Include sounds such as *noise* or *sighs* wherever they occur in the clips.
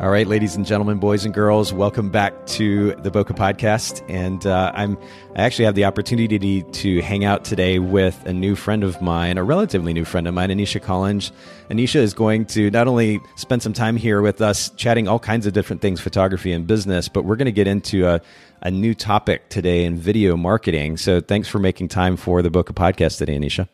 All right, ladies and gentlemen, boys and girls, welcome back to the Bokeh Podcast. And uh, I'm I actually have the opportunity to hang out today with a new friend of mine, a relatively new friend of mine, Anesha Collins. Anesha is going to not only spend some time here with us, chatting all kinds of different things, photography and business, but we're going to get into a, a new topic today in video marketing. So thanks for making time for the Bokeh Podcast today, Anesha.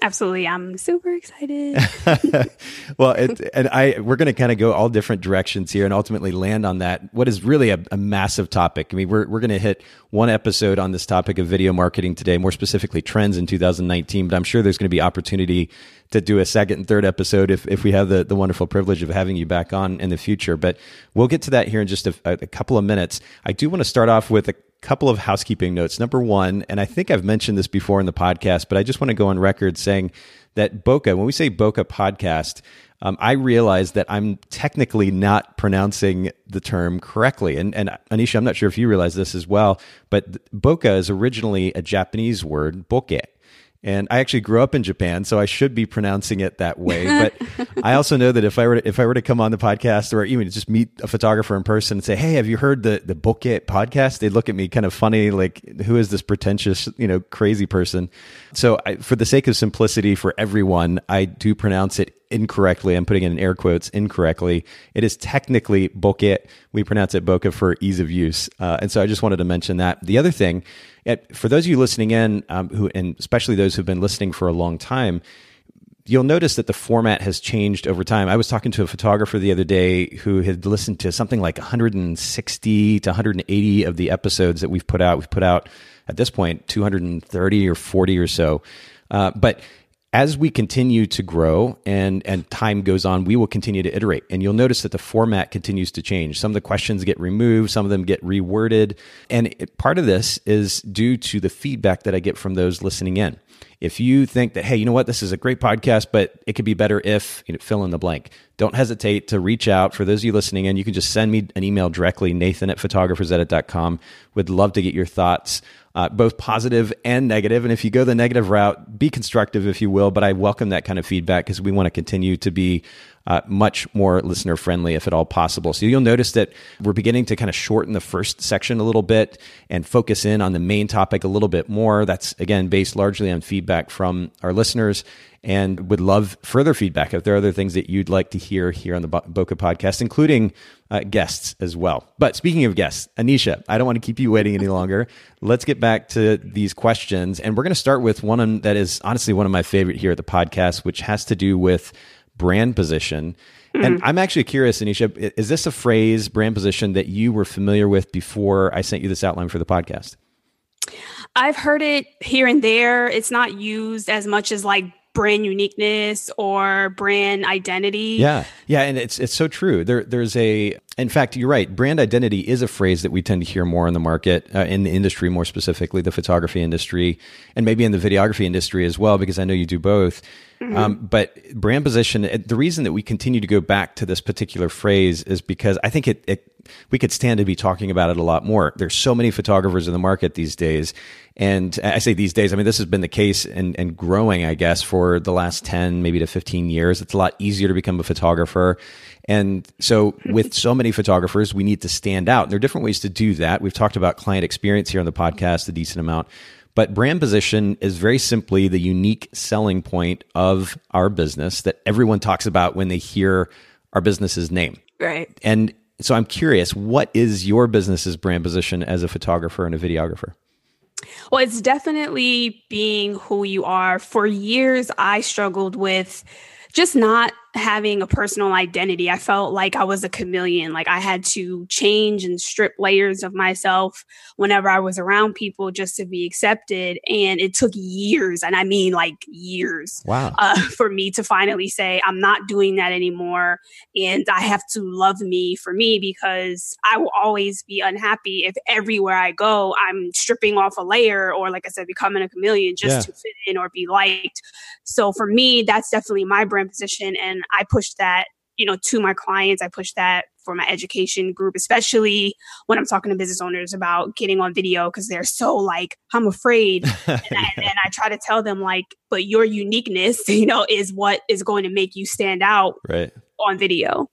Absolutely. I'm super excited. *laughs* well, it, and I we're going to kind of go all different directions here and ultimately land on that what is really a, a massive topic. I mean, we're we're going to hit one episode on this topic of video marketing today, more specifically trends in 2019, but I'm sure there's going to be opportunity to do a second and third episode if, if we have the, the wonderful privilege of having you back on in the future. But we'll get to that here in just a, a couple of minutes. I do want to start off with a couple of housekeeping notes. Number one, and I think I've mentioned this before in the podcast, but I just want to go on record saying that Boca, when we say Boca podcast, um, I realize that I'm technically not pronouncing the term correctly. And, and Anesha, I'm not sure if you realize this as well, but Boca is originally a Japanese word, bokeh. And I actually grew up in Japan, so I should be pronouncing it that way. But *laughs* I also know that if I were to, if I were to come on the podcast or even just meet a photographer in person and say, "Hey, have you heard the the Bokeh podcast?" They'd look at me kind of funny, like, "Who is this pretentious, you know, crazy person?" So, I, for the sake of simplicity for everyone, I do pronounce it incorrectly. I'm putting it in air quotes incorrectly. It is technically bokeh. We pronounce it bokeh for ease of use. Uh, and so I just wanted to mention that. The other thing, for those of you listening in, um, who and especially those who've been listening for a long time, you'll notice that the format has changed over time. I was talking to a photographer the other day who had listened to something like 160 to 180 of the episodes that we've put out. We've put out at this point 230 or 40 or so. Uh, but as we continue to grow and and time goes on, we will continue to iterate. And you'll notice that the format continues to change. Some of the questions get removed, some of them get reworded, and it, part of this is due to the feedback that I get from those listening in. If you think that, hey, you know what, this is a great podcast, but it could be better if, you know, fill in the blank, don't hesitate to reach out. For those of you listening in, you can just send me an email directly, nathan at photographersedit.com. Would love to get your thoughts uh, both positive and negative. And if you go the negative route, be constructive, if you will. But I welcome that kind of feedback because we want to continue to be uh, much more listener friendly if at all possible. So you'll notice that we're beginning to kind of shorten the first section a little bit and focus in on the main topic a little bit more. That's again based largely on feedback from our listeners and would love further feedback if there are other things that you'd like to hear here on the Bokeh podcast, including uh, guests as well. But speaking of guests, Anesha, I don't want to keep you waiting any longer. Let's get back to these questions. And we're going to start with one that is honestly one of my favorite here at the podcast, which has to do with brand position. Mm. And I'm actually curious, Anesha, is this a phrase, brand position, that you were familiar with before I sent you this outline for the podcast? I've heard it here and there. It's not used as much as like brand uniqueness or brand identity. Yeah. Yeah, and it's it's so true. There there's a in fact, you're right. Brand identity is a phrase that we tend to hear more in the market, uh, in the industry more specifically, the photography industry, and maybe in the videography industry as well because I know you do both. Mm-hmm. Um, but brand position, the reason that we continue to go back to this particular phrase is because I think it, it we could stand to be talking about it a lot more. There's so many photographers in the market these days. And I say these days, I mean, this has been the case and, and growing, I guess, for the last 10, maybe to 15 years. It's a lot easier to become a photographer. And so with so many photographers, we need to stand out. And there are different ways to do that. We've talked about client experience here on the podcast a decent amount. But brand position is very simply the unique selling point of our business that everyone talks about when they hear our business's name. Right. And so I'm curious, what is your business's brand position as a photographer and a videographer? Well, it's definitely being who you are. For years, I struggled with just not having a personal identity. I felt like I was a chameleon. Like I had to change and strip layers of myself whenever I was around people just to be accepted. And it took years, and I mean like years, wow, uh, *laughs* for me to finally say I'm not doing that anymore, and I have to love me for me because I will always be unhappy if everywhere I go I'm stripping off a layer or, like I said, becoming a chameleon just yeah. to fit in or be liked. So for me, that's definitely my brand position. And I push that, you know, to my clients. I push that for my education group, especially when I'm talking to business owners about getting on video because they're so like, I'm afraid. *laughs* and, I, and I try to tell them like, but your uniqueness, *laughs* you know, is what is going to make you stand out right. on video.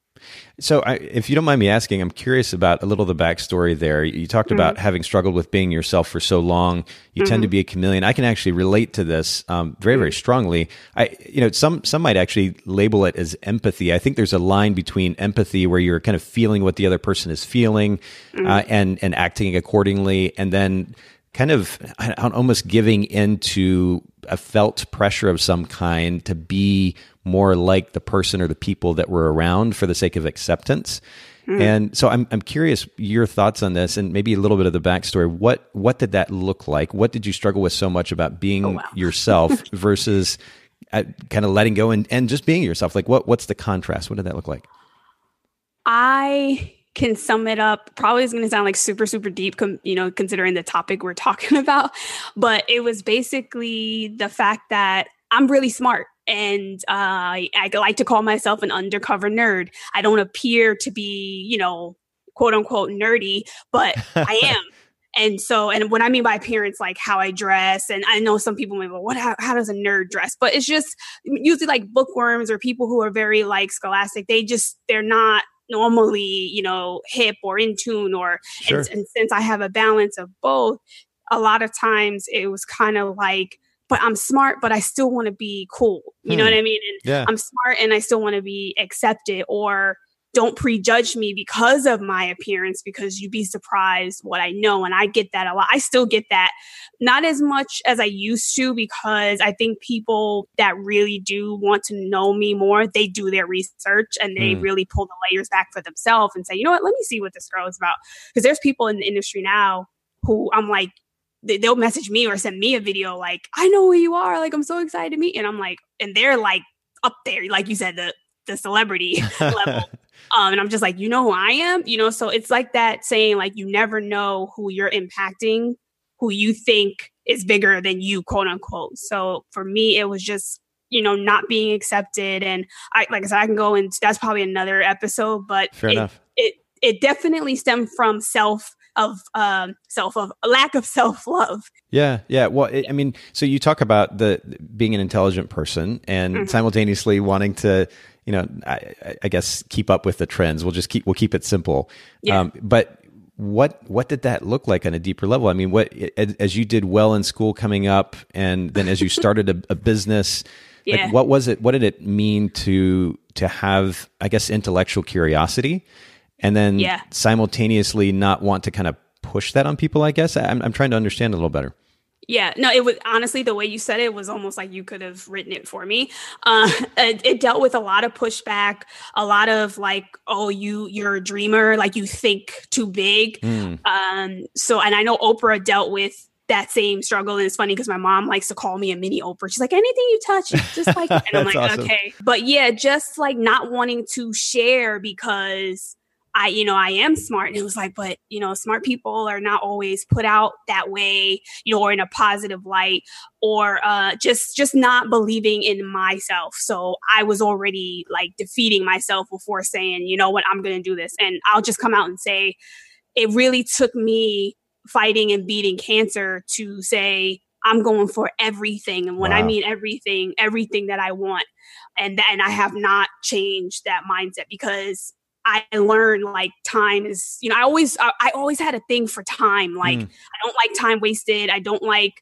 So, I, if you don't mind me asking, I'm curious about a little of the backstory there. You talked mm-hmm. about having struggled with being yourself for so long. You mm-hmm. tend to mm-hmm. be a chameleon. I can actually relate to this um, very, very mm-hmm. strongly. I, you know, some some might actually label it as empathy. I think there's a line between empathy, where you're kind of feeling what the other person is feeling, mm-hmm. uh, and and acting accordingly, and then kind of almost giving into a felt pressure of some kind to be more like the person or the people that were around for the sake of acceptance. Mm. And so I'm I'm curious your thoughts on this and maybe a little bit of the backstory. What what did that look like? What did you struggle with so much about being oh, wow. *laughs* yourself versus uh, kind of letting go and, and just being yourself? Like what what's the contrast? What did that look like? I can sum it up probably is going to sound like super super deep com- you know considering the topic we're *laughs* talking about but it was basically the fact that i'm really smart and uh, I like to call myself an undercover nerd. I don't appear to be, you know, quote unquote nerdy, but I *laughs* am. And so, and what I mean by appearance, like how I dress, and I know some people may go, "What? How, how does a nerd dress?" But it's just usually like bookworms or people who are very like scholastic. They just they're not normally, you know, hip or in tune. Or sure. and, and since I have a balance of both, a lot of times it was kind of like but I'm smart, but I still want to be cool. You hmm. know what I mean? And yeah. I'm smart and I still want to be accepted or don't prejudge me because of my appearance because you'd be surprised what I know. And I get that a lot. I still get that not as much as I used to because I think people that really do want to know me more, they do their research and they mm. really pull the layers back for themselves and say, you know what, let me see what this girl is about. Because there's people in the industry now who I'm like, they'll message me or send me a video like, I know who you are. Like, I'm so excited to meet. you. And I'm like, and they're like up there, like you said, the the celebrity *laughs* level. *laughs* Um, and I'm just like, you know who I am? You know, so it's like that saying, like, you never know who you're impacting, who you think is bigger than you, quote unquote. So for me, it was just, you know, not being accepted. And I, like I said, I can go and that's probably another episode, but Fair it, enough. it, it definitely stemmed from self of um, self of lack of self love. Yeah, yeah. Well, it, I mean, so you talk about the being an intelligent person and mm-hmm. simultaneously wanting to, you know, I, I, guess keep up with the trends. We'll just keep we'll keep it simple. Yeah. Um, but what what did that look like on a deeper level? I mean, what as you did well in school coming up, and then as you *laughs* started a, a business. Yeah. Like what was it? What did it mean to to have, I guess, intellectual curiosity and then yeah. simultaneously not want to kind of push that on people i guess I'm, I'm trying to understand a little better yeah, no, it was honestly the way you said it was almost like you could have written it for me. Uh, *laughs* it, it, dealt with a lot of pushback, a lot of like, oh, you you're a dreamer, like you think too big. Mm. Um, so, and I know Oprah dealt with that same struggle, and it's funny because my mom likes to call me a mini Oprah. She's like, anything you touch, just like, and I'm *laughs* like, awesome. okay, but yeah, just like not wanting to share because I, you know, I am smart. And it was like, but, you know, smart people are not always put out that way, you know, or in a positive light or uh, just, just not believing in myself. So I was already like defeating myself before saying, you know what, I'm going to do this. And I'll just come out and say, it really took me fighting and beating cancer to say, I'm going for everything. And when wow. I mean everything, everything that I want. And then I have not changed that mindset because I learned like time is, you know, I always, I, I always had a thing for time. Like, mm. I don't like time wasted. I don't like,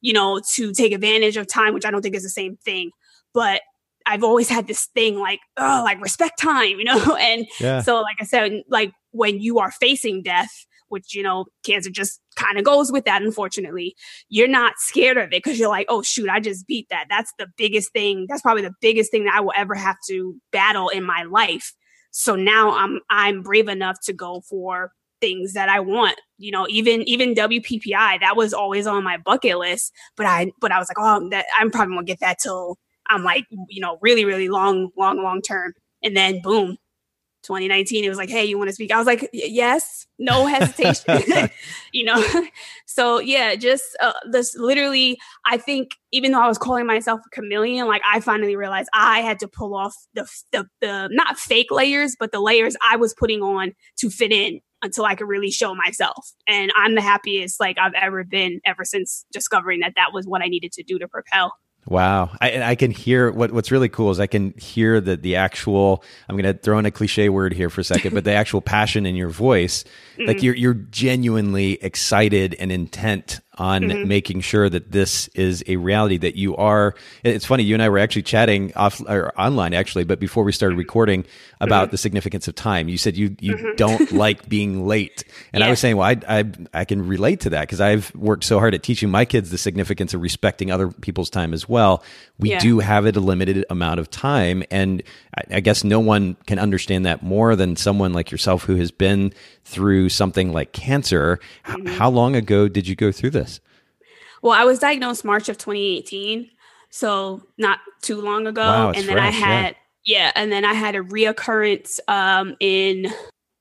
you know, to take advantage of time, which I don't think is the same thing. But I've always had this thing like, oh, like respect time, *laughs* you know? And yeah. so, like I said, like when you are facing death, which, you know, cancer just kind of goes with that, unfortunately. You're not scared of it because you're like, oh, shoot, I just beat that. That's the biggest thing. That's probably the biggest thing that I will ever have to battle in my life. So now I'm, I'm brave enough to go for things that I want. You know, even even WPPI, that was always on my bucket list. But I but I was like, oh, that I'm probably gonna get that till I'm like, you know, really, really long, long, long term. And then boom, 2019, it was like, hey, you want to speak? I was like, yes, no hesitation. *laughs* *laughs* you know, so yeah, just uh, this literally, I think even though I was calling myself a chameleon, like I finally realized I had to pull off the, the, the not fake layers, but the layers I was putting on to fit in until I could really show myself. And I'm the happiest like I've ever been ever since discovering that that was what I needed to do to propel. Wow, I, I can hear what what's really cool is I can hear the the actual. I'm going to throw in a cliche word here for a second, but the *laughs* actual passion in your voice, mm-hmm. like you're you're genuinely excited and intent on mm-hmm. making sure that this is a reality that you are it's funny you and I were actually chatting off or online actually but before we started recording about mm-hmm. the significance of time you said you you mm-hmm. don't *laughs* like being late and yeah. I was saying well I I, I can relate to that because I've worked so hard at teaching my kids the significance of respecting other people's time as well we yeah. do have it a limited amount of time and I, I guess no one can understand that more than someone like yourself who has been through something like cancer mm-hmm. how long ago did you go through this well, I was diagnosed March of 2018, so not too long ago. Wow, and then fresh, I had yeah. yeah. and then I had a reoccurrence um in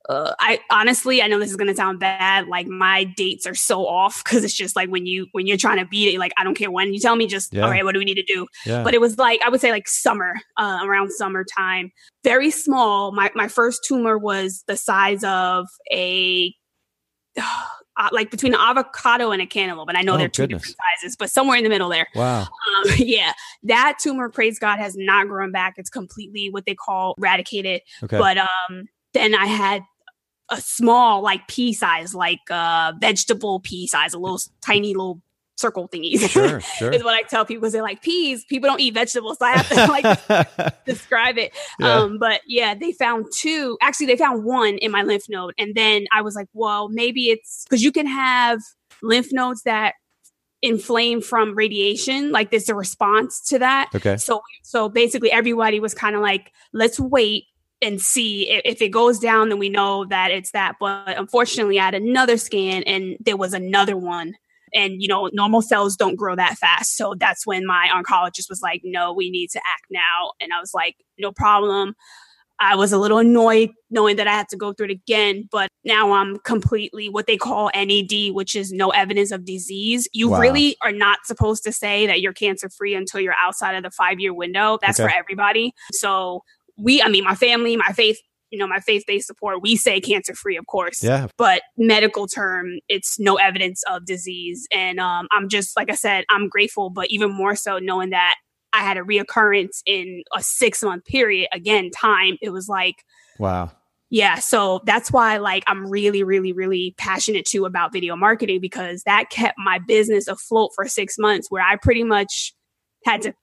uh, I honestly, I know this is gonna sound bad. Like my dates are so off because it's just like when you when you're trying to beat it, like I don't care when you tell me, just yeah. all right, what do we need to do? Yeah. But it was like I would say like summer, uh, around summertime, very small. My my first tumor was the size of a uh, *sighs* like between an avocado and a cantaloupe. And I know oh, they're two goodness. different sizes, but somewhere in the middle there. Wow. Um, *laughs* yeah. That tumor, praise God, has not grown back. It's completely what they call eradicated. Okay. But um, then I had a small, like pea size, like uh, vegetable pea size, a little tiny little circle thingies. Sure, *laughs* sure. is what I tell people because they're like peas. People don't eat vegetables, so I have to *laughs* like *laughs* describe it. Yeah. Um, but yeah, they found two. Actually, they found one in my lymph node, and then I was like, well, maybe it's because you can have lymph nodes that inflame from radiation like there's a response to that okay so so basically everybody was kind of like let's wait and see if, if, it goes down then we know that it's that but unfortunately i had another scan and there was another one and you know normal cells don't grow that fast so that's when my oncologist was like no we need to act now and i was like no problem I was a little annoyed knowing that I had to go through it again, but now I'm completely what they call NED, which is no evidence of disease. You wow. really are not supposed to say that you're cancer free until you're outside of the five year window. That's okay. for everybody. So we, I mean, my family, my faith you know, my faith based support, we say cancer free, of course. Yeah. But medical term, it's no evidence of disease. And um, I'm just, like I said, I'm grateful, but even more so knowing that I had a reoccurrence in a six month period. Again, time, it was like, wow. Yeah. So that's why, like, I'm really, really, really passionate too about video marketing because that kept my business afloat for six months where I pretty much had to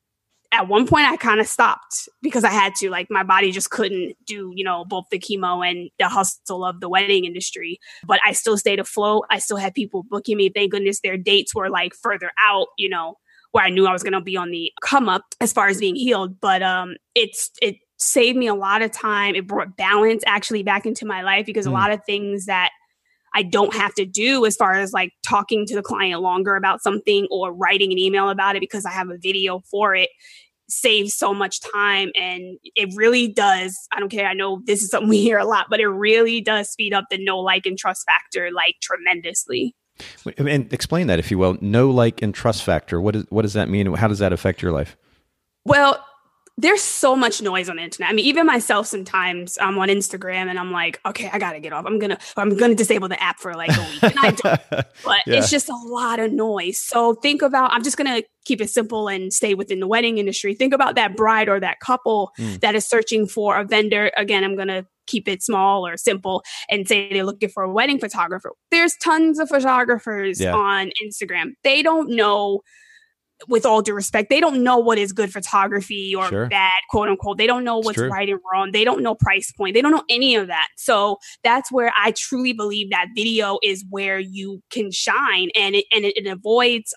at one point I kind of stopped because I had to. Like my body just couldn't do, you know, both the chemo and the hustle of the wedding industry. But I still stayed afloat. I still had people booking me. Thank goodness their dates were like further out, you know, where I knew I was gonna be on the come up as far as being healed. But um it's it saved me a lot of time. It brought balance actually back into my life because mm. a lot of things that I don't have to do as far as like talking to the client longer about something or writing an email about it because I have a video for it saves so much time and it really does i don't care i know this is something we hear a lot but it really does speed up the no like and trust factor like tremendously. And explain that if you will. No like and trust factor. What, is, what does that mean? How does that affect your life? Well there's so much noise on the internet. I mean, even myself sometimes I'm on Instagram and I'm like, okay, I gotta get off. I'm gonna I'm gonna disable the app for like a week. And I don't. *laughs* but yeah. it's just a lot of noise. So think about I'm just gonna keep it simple and stay within the wedding industry. Think about that bride or that couple mm. that is searching for a vendor. Again, I'm gonna keep it small or simple and say they're looking for a wedding photographer. There's tons of photographers yeah. on Instagram. They don't know with all due respect, they don't know what is good photography or Sure. bad, quote unquote. They don't know what's right and wrong. They don't know price point. They don't know any of that. So that's where I truly believe that video is where you can shine and it, and it, it avoids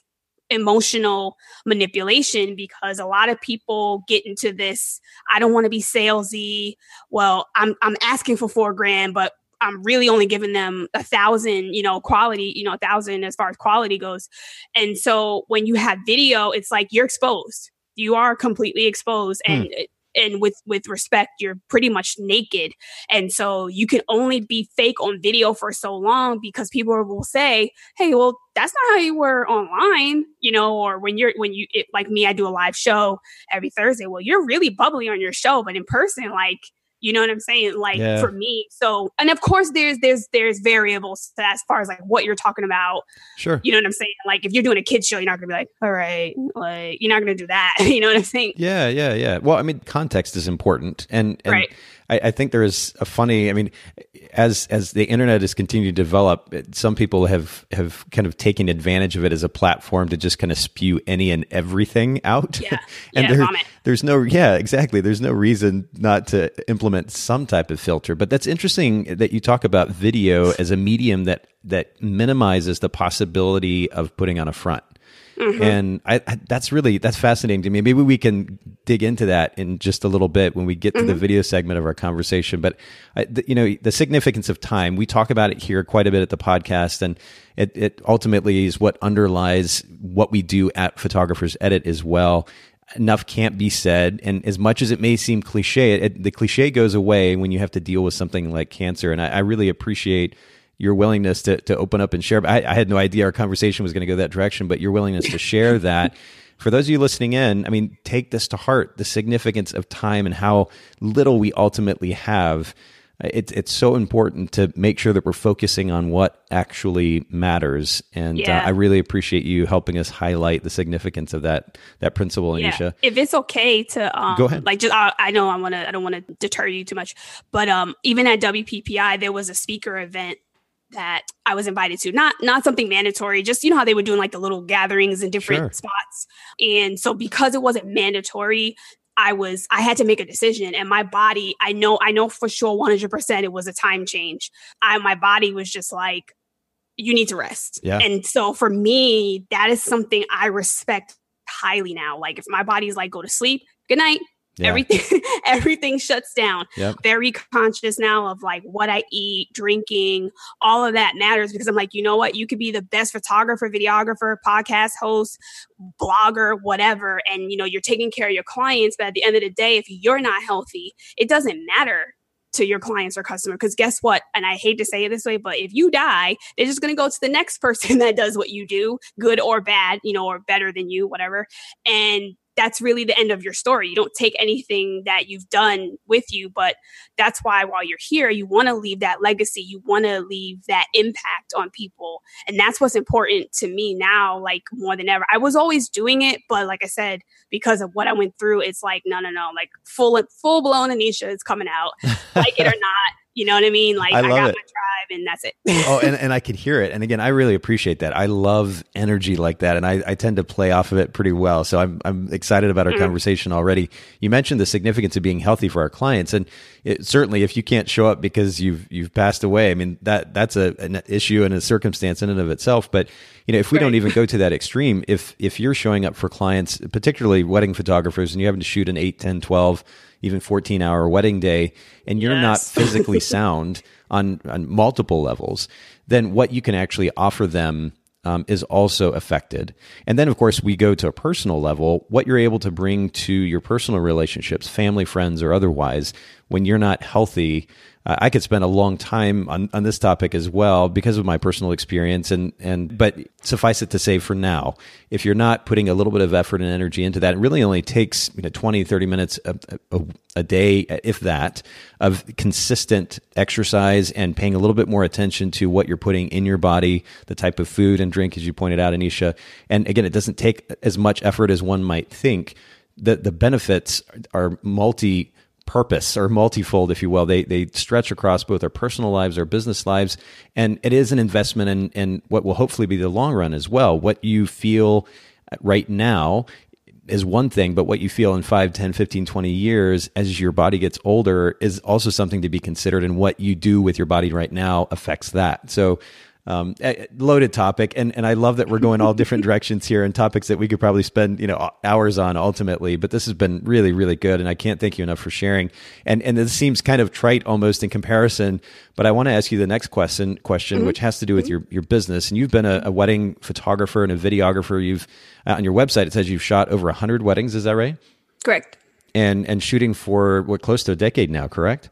emotional manipulation because a lot of people get into this I don't want to be salesy. Well, I'm I'm asking for 4 grand but I'm really only giving them a thousand, you know, quality, you know, a thousand as far as quality goes. And so when you have video, it's like you're exposed. You are completely exposed hmm. and and with with respect, you're pretty much naked. And so you can only be fake on video for so long because people will say, "Hey, well, that's not how you were online," you know, or when you're when you it, like me, I do a live show every Thursday. Well, you're really bubbly on your show, but in person, like you know what I'm saying? Like Yeah. for me. So, and of course, there's there's there's variables to as far as like what you're talking about. Sure. You know what I'm saying? Like if you're doing a kids show, you're not gonna be like, all right, like you're not gonna do that. *laughs* you know what I'm saying? Yeah, yeah, yeah. Well, I mean, context is important, and, and Right. I, I think there is a funny. I mean, as as the internet has continued to develop, it- some people have have kind of taken advantage of it as a platform to just kind of spew any and everything out. Yeah. *laughs* and Yeah, there, there's no, yeah, exactly. There's no reason not to implement some type of filter. But that's interesting that you talk about video as a medium that that minimizes the possibility of putting on a front. Mm-hmm. And I, I, that's really that's fascinating to me. Maybe we can dig into that in just a little bit when we get to the mm-hmm. video segment of our conversation. But I, the, you know, the significance of time we talk about it here quite a bit at the podcast, and it, it ultimately is what underlies what we do at Photographers Edit as well. Enough can't be said, and as much as it may seem cliche, it, the cliche goes away when you have to deal with something like cancer. And I, I really appreciate your willingness to, to open up and share. I, I had no idea our conversation was going to go that direction, but your willingness to share *laughs* that. For those of you listening in, I mean, take this to heart the significance of time and how little we ultimately have. It's it's so important to make sure that we're focusing on what actually matters, and Yeah. uh, I really appreciate you helping us highlight the significance of that that principle, Anesha. If it's okay to um, Go ahead. Like, just I, I know I want to. I don't want to deter you too much, but um, even at WPPI, there was a speaker event that I was invited to. Not not something mandatory. Just you know how they were doing like the little gatherings in different Sure. spots, and so because it wasn't mandatory. I was I had to make a decision and my body I know I know for sure 100% it was a time change. I my body was just like you need to rest. Yeah. And so for me that is something I respect highly now. Like if my body's like go to sleep, good night. Yeah. Everything *laughs* everything shuts down. Yep. Very conscious now of like what I eat, drinking, all of that matters because I'm like, you know what? You could be the best photographer, videographer, podcast host, blogger, whatever, and you know, you're taking care of your clients, but at the end of the day, if you're not healthy, it doesn't matter to your clients or customer because guess what and i hate to say it this way but if you die they're just going to go to the next *laughs* person that does what you do good or bad you know or better than you whatever and that's really the end of your story. You don't take anything that you've done with you but that's why while you're here you want to leave that legacy. You want to leave that impact on people. And that's what's important to me now like more than ever. I was always doing it but like i said because of what i went through it's like no no no like full full blown Anesha is coming out. *laughs* Like it or not you know what i mean like I i, love got it. my tribe and that's it *laughs* oh, and, *laughs* and I could hear it. And again, I really appreciate that. I love energy like that, and I, I tend to play off of it pretty well. So I'm I'm excited about our mm-hmm. conversation already. You mentioned the significance of being healthy for our clients, and it, certainly if you can't show up because you've you've passed away, I mean that that's a an issue and a circumstance in and of itself. But you know, if we don't even go to that extreme, if if you're showing up for clients, particularly wedding photographers, and you're having to shoot an 8, 10, 12, even 14 hour wedding day, and you're not *laughs* physically sound on on multiple levels, then what you can actually offer them um, is also affected. And then, of course, we go to a personal level. What you're able to bring to your personal relationships, family, friends, or otherwise, when you're not healthy. I could spend a long time on, on this topic as well because of my personal experience and, and but suffice it to say for now if you're not putting a little bit of effort and energy into that it really only takes you know 20 30 minutes a, a, a day if that of consistent exercise and paying a little bit more attention to what you're putting in your body the type of food and drink as you pointed out Anesha. And again it doesn't take as much effort as one might think. The the benefits are multi purpose or multifold, if you will. They they stretch across both our personal lives, our business lives, and it is an investment in, in what will hopefully be the long run as well. What you feel right now is one thing, but what you feel in 5, 10, 15, 20 years as your body gets older is also something to be considered. And what you do with your body right now affects that. So um, loaded topic, and and I love that we're going all different *laughs* directions here and topics that we could probably spend you know hours on ultimately. But this has been really really good, and I can't thank you enough for sharing. And and this seems kind of trite almost in comparison, but I want to ask you the next question question, mm-hmm. which has to do with your your business. And you've been a, a wedding photographer and a videographer. You've uh, on your website it says you've shot over hundred weddings. Is that right? Correct. And and shooting for what close to a decade now, correct?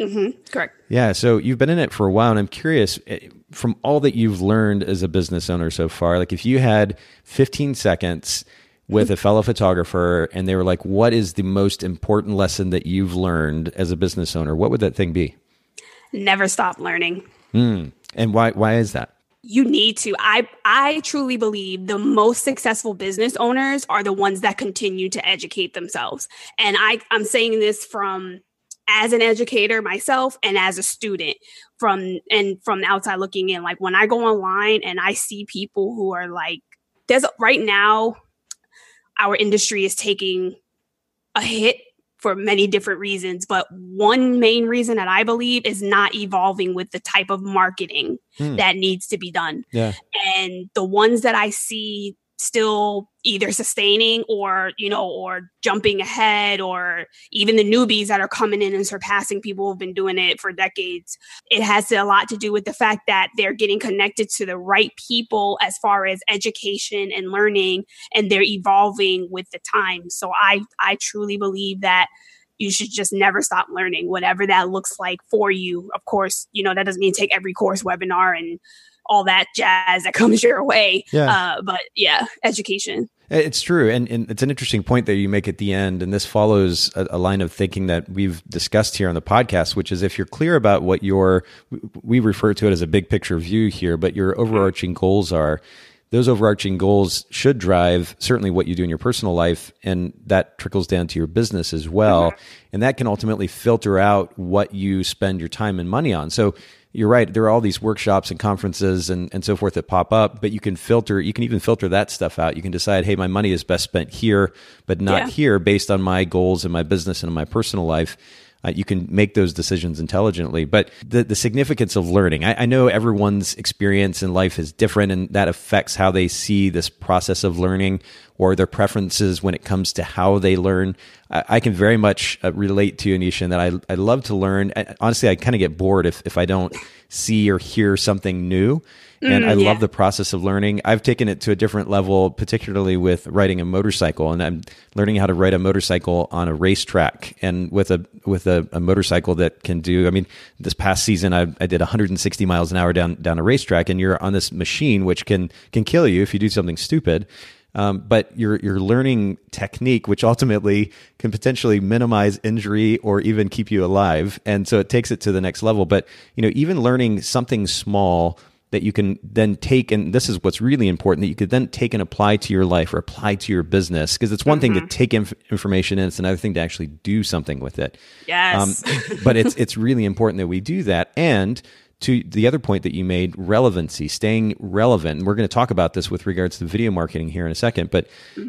Mm-hmm. Correct. Yeah. So you've been in it for a while, and I'm curious eh, from all that you've learned as a business owner so far. Like, if you had 15 seconds with a fellow photographer, and they were like, "What is the most important lesson that you've learned as a business owner?" What would that thing be? Never stop learning. Mm. And why? Why is that? you need to i i truly believe the most successful business owners are the ones that continue to educate themselves and i i'm saying this from as an educator myself and as a student from and from the outside looking in like when i go online and i see people who are like there's right now our industry is taking a hit for many different reasons but one main reason that i believe is not evolving with the type of marketing hmm. that needs to be done yeah. and the ones that i see still either sustaining or you know or jumping ahead or even the newbies that are coming in and surpassing people who've been doing it for decades. It has a lot to do with the fact that they're getting connected to the right people as far as education and learning and they're evolving with the times so i i truly believe that you should just never stop learning whatever that looks like for you. Of course you know that doesn't mean take every course webinar and all that jazz that comes your way. Yeah. Uh, but yeah, education. It's true. And, and, it's an interesting point that you make at the end. And this follows a, a, line of thinking that we've discussed here on the podcast, which is if you're clear about what your, we refer to it as a big picture view here, but your overarching goals are, those overarching goals should drive certainly what you do in your personal life. And that trickles down to your business as well. Mm-hmm. And that can ultimately filter out what you spend your time and money on. So, you're right. There are all these workshops and conferences and, and so forth that pop up, but you can filter, you can even filter that stuff out. You can decide, hey, my money is best spent here, but not yeah. here based on my goals and my business and my personal life. Uh, you can make those decisions intelligently. But the, the significance of learning, I, I, know everyone's experience in life is different, and that affects how they see this process of learning or their preferences when it comes to how they learn. I, I can very much uh, relate to Anesha in that I, I love to learn. I, honestly, I kind of get bored if, if I don't see or hear something new. And mm, I yeah. love the process of learning. I've taken it to a different level, particularly with riding a motorcycle, and I'm learning how to ride a motorcycle on a racetrack and with a with a, a motorcycle that can do. I mean, this past season I, I did 160 miles an hour down down a racetrack, and you're on this machine which can can kill you if you do something stupid. Um, but you're you're learning technique, which ultimately can potentially minimize injury or even keep you alive, and so it takes it to the next level. But you know, even learning something small that you can then take, and this is what's really important that you could then take and apply to your life or apply to your business, because it's one mm-hmm. thing to mm-hmm. take inf- information and it's another thing to actually do something with it. Yes, um, but it's it's really important that we do that, and to the other point that you made, relevancy, staying relevant. And we're going to talk about this with regards to video marketing here in a second, but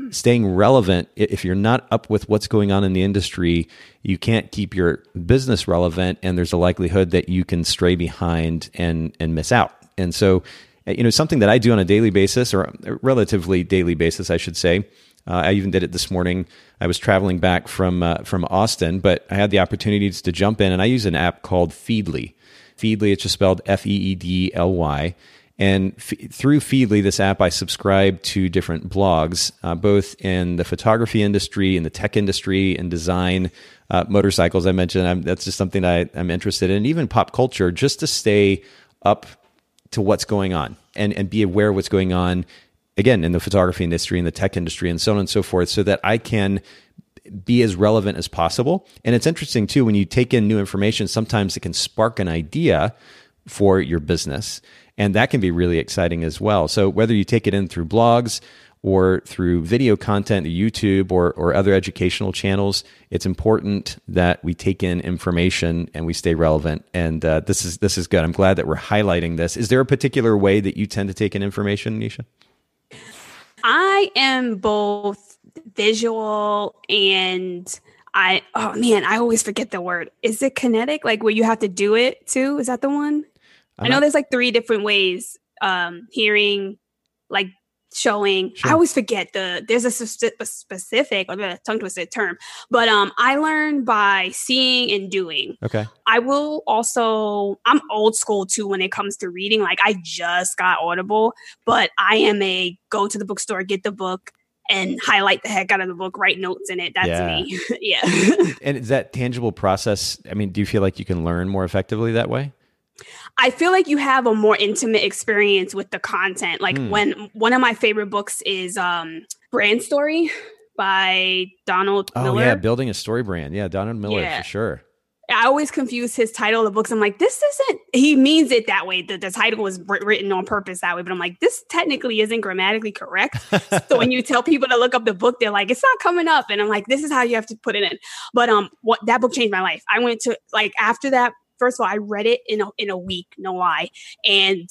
staying relevant, if you're not up with what's going on in the industry, you can't keep your business relevant and there's a likelihood that you can stray behind and, and miss out. And so, you know, something that I do on a daily basis or a relatively daily basis, I should say, uh, I even did it this morning. I was traveling back from uh, from Austin, but I had the opportunities to jump in, and I use an app called Feedly. Feedly, it's just spelled F E E D L Y. And f- through Feedly, this app, I subscribe to different blogs, uh, both in the photography industry, in the tech industry, in design, uh, motorcycles. I mentioned I'm, that's just something I, I'm interested in, even pop culture, just to stay up to what's going on and, and be aware of what's going on, again, in the photography industry, in the tech industry, and so on and so forth, so that I can be as relevant as possible. And it's interesting too, when you take in new information, sometimes it can spark an idea for your business. And that can be really exciting as well. So whether you take it in through blogs or through video content, YouTube or, or other educational channels, it's important that we take in information and we stay relevant. And uh, this is this is good. I'm glad that we're highlighting this. Is there a particular way that you tend to take in information, Nisha? I am both visual and I oh man, I always forget the word. Is it kinetic? Like where you have to do it too? Is that the one? I'm i know there's like three different ways. Um, hearing, like showing. Sure. I always forget the there's a, a specific or the tongue twisted term, but um, I learn by seeing and doing. Okay. I will also. I'm old school too when it comes to reading. Like I just got Audible, but I am a go to the bookstore, get the book, and highlight the heck out of the book, write notes in it. That's yeah. me. *laughs* yeah. and is that tangible process? I mean, do you feel like you can learn more effectively that way? I feel like you have a more intimate experience with the content. Like mm. when one of my favorite books is um Brand Story by Donald oh, Miller. yeah, building a story brand. Yeah, Donald Miller yeah. for sure. I always confuse his title of the books. I'm like, this isn't, he means it that way. The, the title was written on purpose that way. But I'm like, this technically isn't grammatically correct. *laughs* so when you tell people to look up the book, they're like, it's not coming up. And I'm like, this is how you have to put it in. But um, what that book changed my life. I went to, like, after that first of all, I read it in a, in a week, no lie. And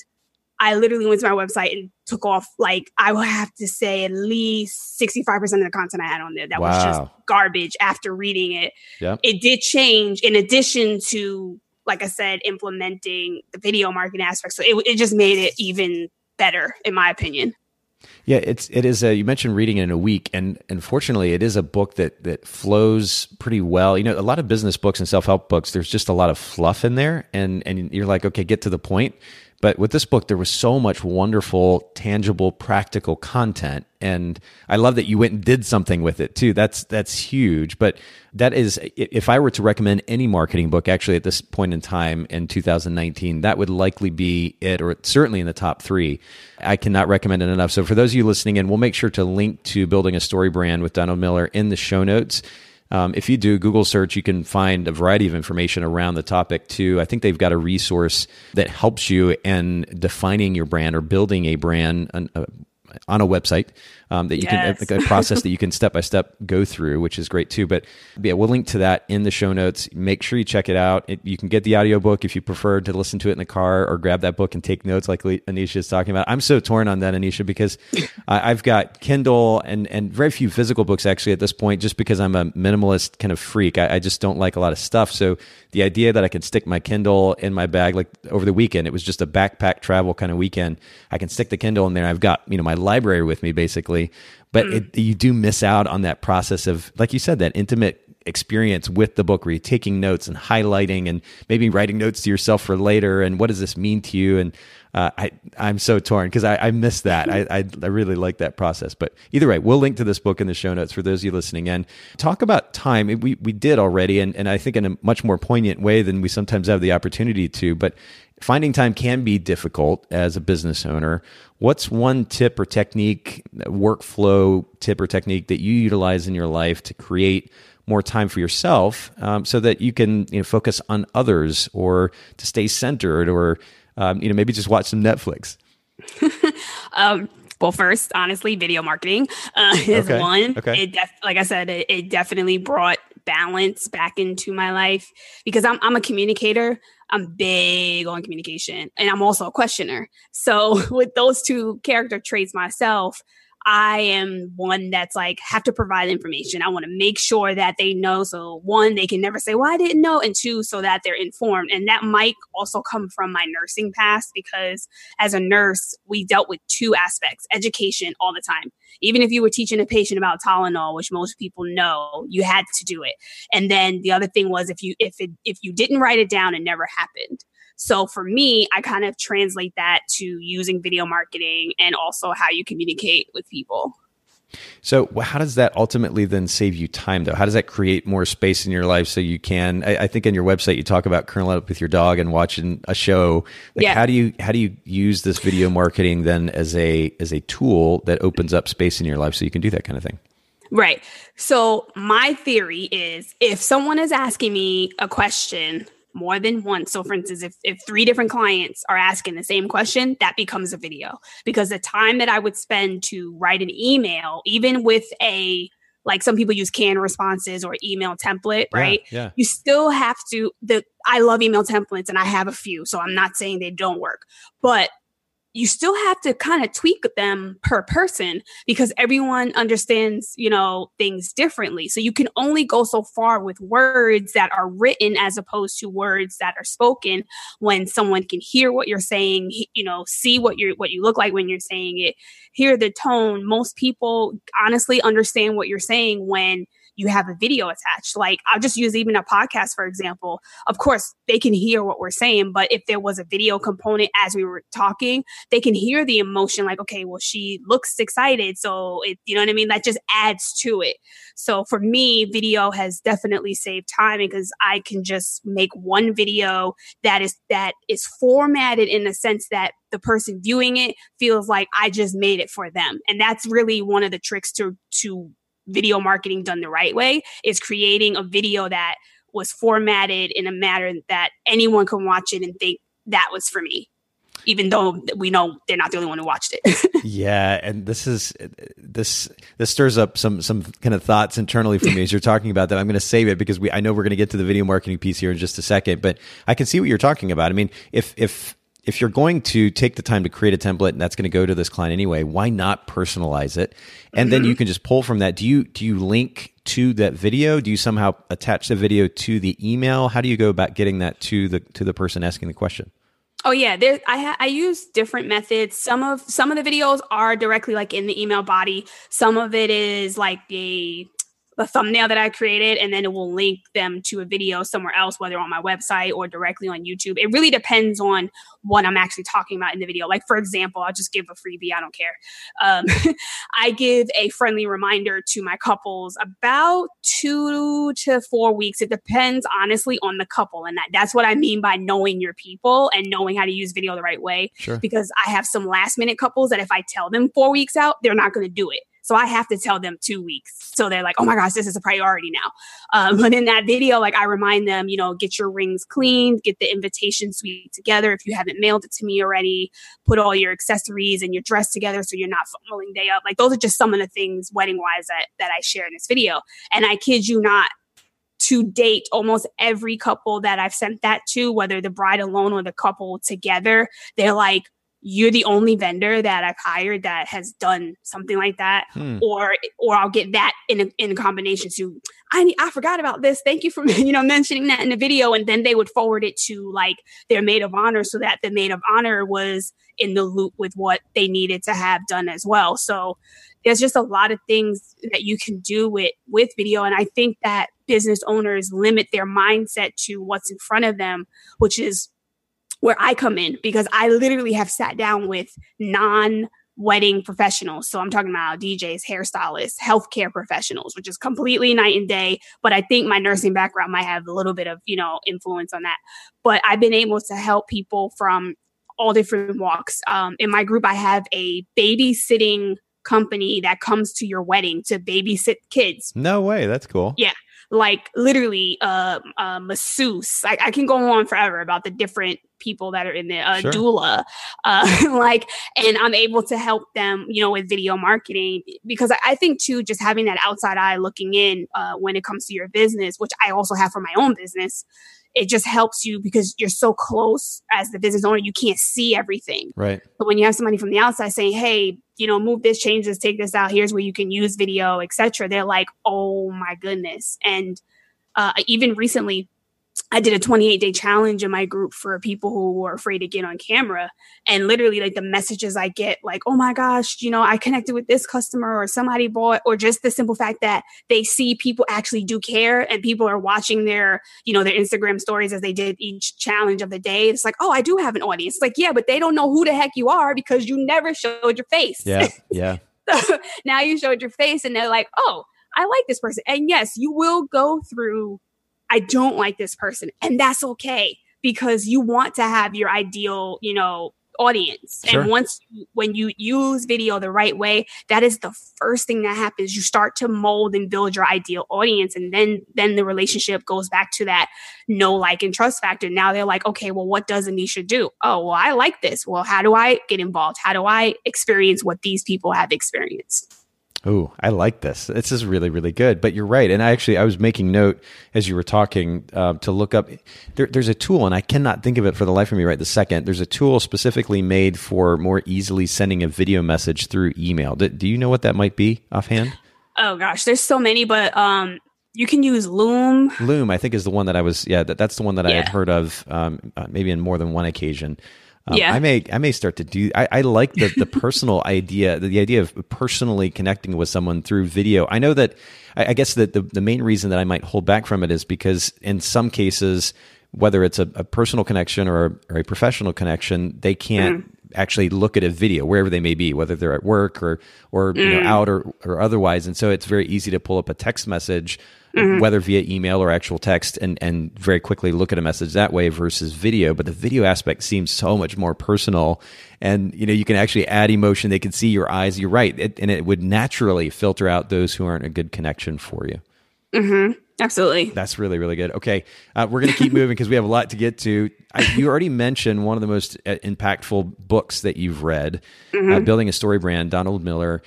I literally went to my website and took off like I would have to say at least 65% of the content I had on there. That wow. was just garbage after reading it. Yeah. It did change in addition to, like I said, implementing the video marketing aspect. So it, it just made it even better, in my opinion. Yeah, it's it is a you mentioned reading in a week and unfortunately it is a book that that flows pretty well. You know, a lot of business books and self-help books there's just a lot of fluff in there and and you're like, okay, get to the point. But with this book, there was so much wonderful, tangible, practical content, and I love that you went and did something with it too. That's that's huge. But that is, if I were to recommend any marketing book, actually at this point in time in 2019, that would likely be it, or certainly in the top three. I cannot recommend it enough. So for those of you listening in, we'll make sure to link to building a story brand with Donald Miller in the show notes. Um, if you do Google search, you can find a variety of information around the topic too. I think they've got a resource that helps you in defining your brand or building a brand, uh, on a website um, that you yes. can a process that you can step by step go through, which is great too. But yeah, we'll link to that in the show notes. Make sure you check it out. It, you can get the audiobook if you prefer to listen to it in the car or grab that book and take notes like Anesha is talking about. I'm so torn on that, Anesha, because *laughs* I've got Kindle and and very few physical books actually at this point, just because I'm a minimalist kind of freak. I, I just don't like a lot of stuff. So the idea that I could stick my Kindle in my bag, like over the weekend, it was just a backpack travel kind of weekend. I can stick the Kindle in there. I've got you know my library with me basically, but mm. it, you do miss out on that process of, like you said, that intimate experience with the book where you're taking notes and highlighting and maybe writing notes to yourself for later and what does this mean to you and uh, I, I'm so torn because I, I miss that. I, I, I, really like that process. But either way, we'll link to this book in the show notes for those of you listening in. Talk about time. We, we did already, and, and I think in a much more poignant way than we sometimes have the opportunity to. But finding time can be difficult as a business owner. What's one tip or technique, workflow tip or technique that you utilize in your life to create more time for yourself um, so that you can you know, focus on others or to stay centered or um, you know, maybe just watch some Netflix? *laughs* um, well, first, honestly, video marketing uh, is okay. one. Okay. It def- like I said, it, it, definitely brought balance back into my life because I'm I'm a communicator. I'm big on communication, and I'm also a questioner. So *laughs* with those two character traits myself, I am one that's like have to provide information. I want to make sure that they know. So one, they can never say, "Well, I didn't know," and two, so that they're informed. And that might also come from my nursing past because as a nurse, we dealt with two aspects: education all the time. Even if you were teaching a patient about Tylenol, which most people know, you had to do it. And then the other thing was if you if it if you didn't write it down, it never happened. So for me, I kind of translate that to using video marketing and also how you communicate with people. So, how does that ultimately then save you time, though? How does that create more space in your life so you can? I, I think in your website you talk about curling up with your dog and watching a show. Like, yeah. how do you how do you use this video marketing then as a as a tool that opens up space in your life so you can do that kind of thing? Right. So, my theory is if someone is asking me a question more than once. So for instance, if, if three different clients are asking the same question, that becomes a video because the time that I would spend to write an email, even with a like some people use canned responses or email template, right? Yeah, yeah. You still have to the I love email templates and I have a few, so I'm not saying they don't work. But you still have to kind of tweak them per person because everyone understands, you know, things differently. So you can only go so far with words that are written as opposed to words that are spoken when someone can hear what you're saying, you know, see what you what you look like when you're saying it, hear the tone. Most people honestly understand what you're saying when you have a video attached. Like I'll just use even a podcast, for example. Of course, they can hear what we're saying, but if there was a video component as we were talking, they can hear the emotion like, okay, well, she looks excited. So it, you know what I mean? That just adds to it. So for me, video has definitely saved time because I can just make one video that is, that is formatted in the sense that the person viewing it feels like I just made it for them. And that's really one of the tricks to, to video marketing done the right way is creating a video that was formatted in a manner that anyone can watch it and think that was for me even though we know they're not the only one who watched it. *laughs* yeah, and this is uh, this this stirs up some some kind of thoughts internally for me as you're talking about that. I'm going to save it because we I know we're going to get to the video marketing piece here in just a second, but I can see what you're talking about. I mean, if if if you're going to take the time to create a template and that's going to go to this client anyway, why not personalize it? And then you can just pull from that. Do you do you link to that video? Do you somehow attach the video to the email? How do you go about getting that to the to the person asking the question? Oh yeah, there I I use different methods. Some of some of the videos are directly like in the email body. Some of it is like a the thumbnail that I created, and then it will link them to a video somewhere else, whether on my website or directly on YouTube. It really depends on what I'm actually talking about in the video. Like, for example, I'll just give a freebie, I don't care. Um, *laughs* I give a friendly reminder to my couples about two to four weeks. It depends, honestly, on the couple. And that, that's what I mean by knowing your people and knowing how to use video the right way. Sure. Because I have some last minute couples that if I tell them four weeks out, they're not going to do it. So I have to tell them two weeks. So they're like, oh my gosh, this is a priority now. Um, *laughs* but in that video, like I remind them, you know, get your rings cleaned, get the invitation suite together. If you haven't mailed it to me already, put all your accessories and your dress together so you're not fumbling day up. Like those are just some of the things wedding wise that, that I share in this video. And I kid you not, to date, almost every couple that I've sent that to, whether the bride alone or the couple together, they're like, you're the only vendor that I've hired that has done something like that, hmm. or or I'll get that in a, in combination to I I forgot about this. Thank you for *laughs* you know mentioning that in the video, and then they would forward it to like their maid of honor, so that the maid of honor was in the loop with what they needed to have done as well. So there's just a lot of things that you can do with with video, and I think that business owners limit their mindset to what's in front of them, which is where I come in because I literally have sat down with non wedding professionals. So I'm talking about DJs, hairstylists, healthcare professionals, which is completely night and day. But I think my nursing background might have a little bit of, you know, influence on that. But I've been able to help people from all different walks. Um, in my group, I have a babysitting company that comes to your wedding to babysit kids. No way. That's cool. Yeah like literally uh, uh masseuse. I, I, can go on forever about the different people that are in there, uh, sure. doula, uh, *laughs* like, and I'm able to help them, you know, with video marketing because I, I think too, just having that outside eye looking in uh, when it comes to your business, which I also have for my own business, it just helps you because you're so close as the business owner, you can't see everything. Right. But when you have somebody from the outside saying, "Hey, you know, move this, change this, take this out. Here's where you can use video, etc." They're like, "Oh my goodness!" And uh, even recently, I did a 28 day challenge in my group for people who were afraid to get on camera. And literally, like the messages I get, like, oh my gosh, you know, I connected with this customer or somebody bought, or just the simple fact that they see people actually do care and people are watching their, you know, their Instagram stories as they did each challenge of the day. It's like, oh, I do have an audience. It's like, yeah, but they don't know who the heck you are because you never showed your face. Yeah. *laughs* Yeah. so now you showed your face and they're like, oh, I like this person. And yes, you will go through I don't like this person. And that's okay because you want to have your ideal, you know, audience. Sure. And once when you use video the right way, that is the first thing that happens. You start to mold and build your ideal audience and then then the relationship goes back to that no like and trust factor. Now they're like, "Okay, well what does Anesha do?" "Oh, well I like this." "Well, how do I get involved? How do I experience what these people have experienced?" Oh, I like this. This is really, really good. But you're right. And I actually, I was making note as you were talking uh, to look up. There, there's a tool, and I cannot think of it for the life of me right the second. There's a tool specifically made for more easily sending a video message through email. Do, do you know what that might be offhand? Oh gosh, there's so many, but um, you can use Loom. Loom, I think, is the one that I was. Yeah, that, that's the one that yeah. I had heard of, um, uh, maybe in more than one occasion. Um, yeah. I may I may start to do. I, I like the the *laughs* personal idea, the, the, idea of personally connecting with someone through video. I know that. I, I guess that the the main reason that I might hold back from it is because in some cases, whether it's a, a personal connection or a, or a, professional connection, they can't. Mm. Actually, look at a video wherever they may be, whether they're at work or or mm. you know, mm. out or, or otherwise, and so it's very easy to pull up a text message mm-hmm. whether via email or actual text, and and very quickly look at a message that way versus video. But the video aspect seems so much more personal, and you know you can actually add emotion. They can see your eyes. You're right, it, and it would naturally filter out those who aren't a good connection for you. Mm-hmm. Absolutely. That's really, really good. Okay. Uh, we're going to keep moving because we have a lot to get to. I, you already mentioned one of the most uh, impactful books that you've read, uh, mm-hmm. uh, Building a Story Brand, Donald Miller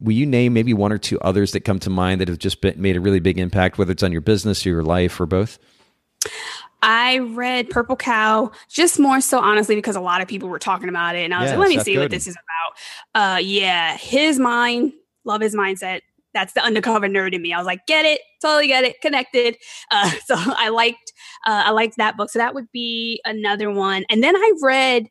will you name maybe one or two others that come to mind that have just been, made a really big impact, whether it's on your business or your life or both? I read Purple Cow just more so honestly because a lot of people were talking about it, and I was yeah, like, "Let me see what this is about." Uh, yeah, his mind, love his mindset. That's the undercover nerd in me. I was like, "Get it, totally get it, connected." *laughs* Uh, so I liked, uh, I liked that book. So that would be another one. And then I read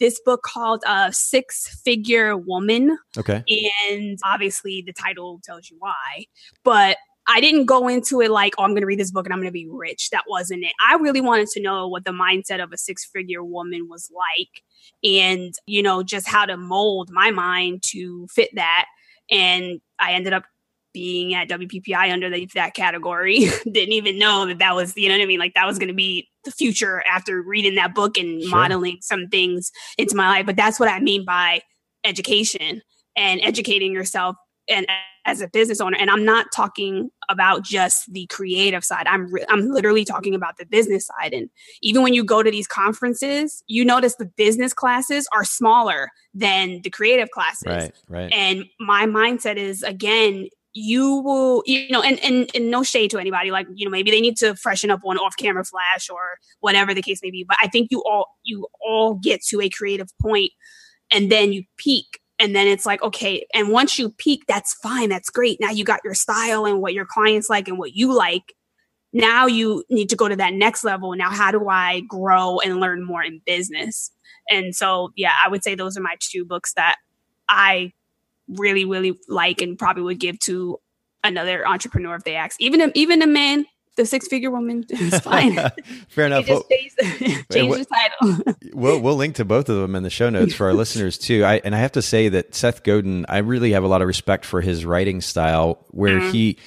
this book called uh, Six Figure Woman. Okay. And obviously the title tells you why. But I didn't go into it like, oh, I'm going to read this book and I'm going to be rich. That wasn't it. I really wanted to know what the mindset of a six figure woman was like and, you know, just how to mold my mind to fit that. And I ended up being at WPPI under the, that category. *laughs* Didn't even know that that was, you know what I mean? Like that was going to be the future after reading that book and sure. modeling some things into my life. But that's what I mean by education and educating yourself and as a business owner. And I'm not talking about just the creative side. I'm re- I'm literally talking about the business side. And even when you go to these conferences, you notice the business classes are smaller than the creative classes. Right, right. And my mindset is again, you will you know and, and and no shade to anybody. Like you know maybe they need to freshen up one off camera flash or whatever the case may be but i think you all you all get to a creative point and then you peak and then it's like okay and once you peak that's fine that's great. Now you got your style and what your clients like and what you like. Now you need to go to that next level. Now how do i grow and learn more in business? And so yeah i would say those are my two books that i really, really like and probably would give to another entrepreneur if they ask. Even a, even a man, the six figure woman *laughs* is fine. *laughs* Fair enough. Just change, *laughs* change the title. we'll we'll link to both of them in the show notes for our listeners too. I and I have to say that Seth Godin, I really have a lot of respect for his writing style, where mm-hmm. he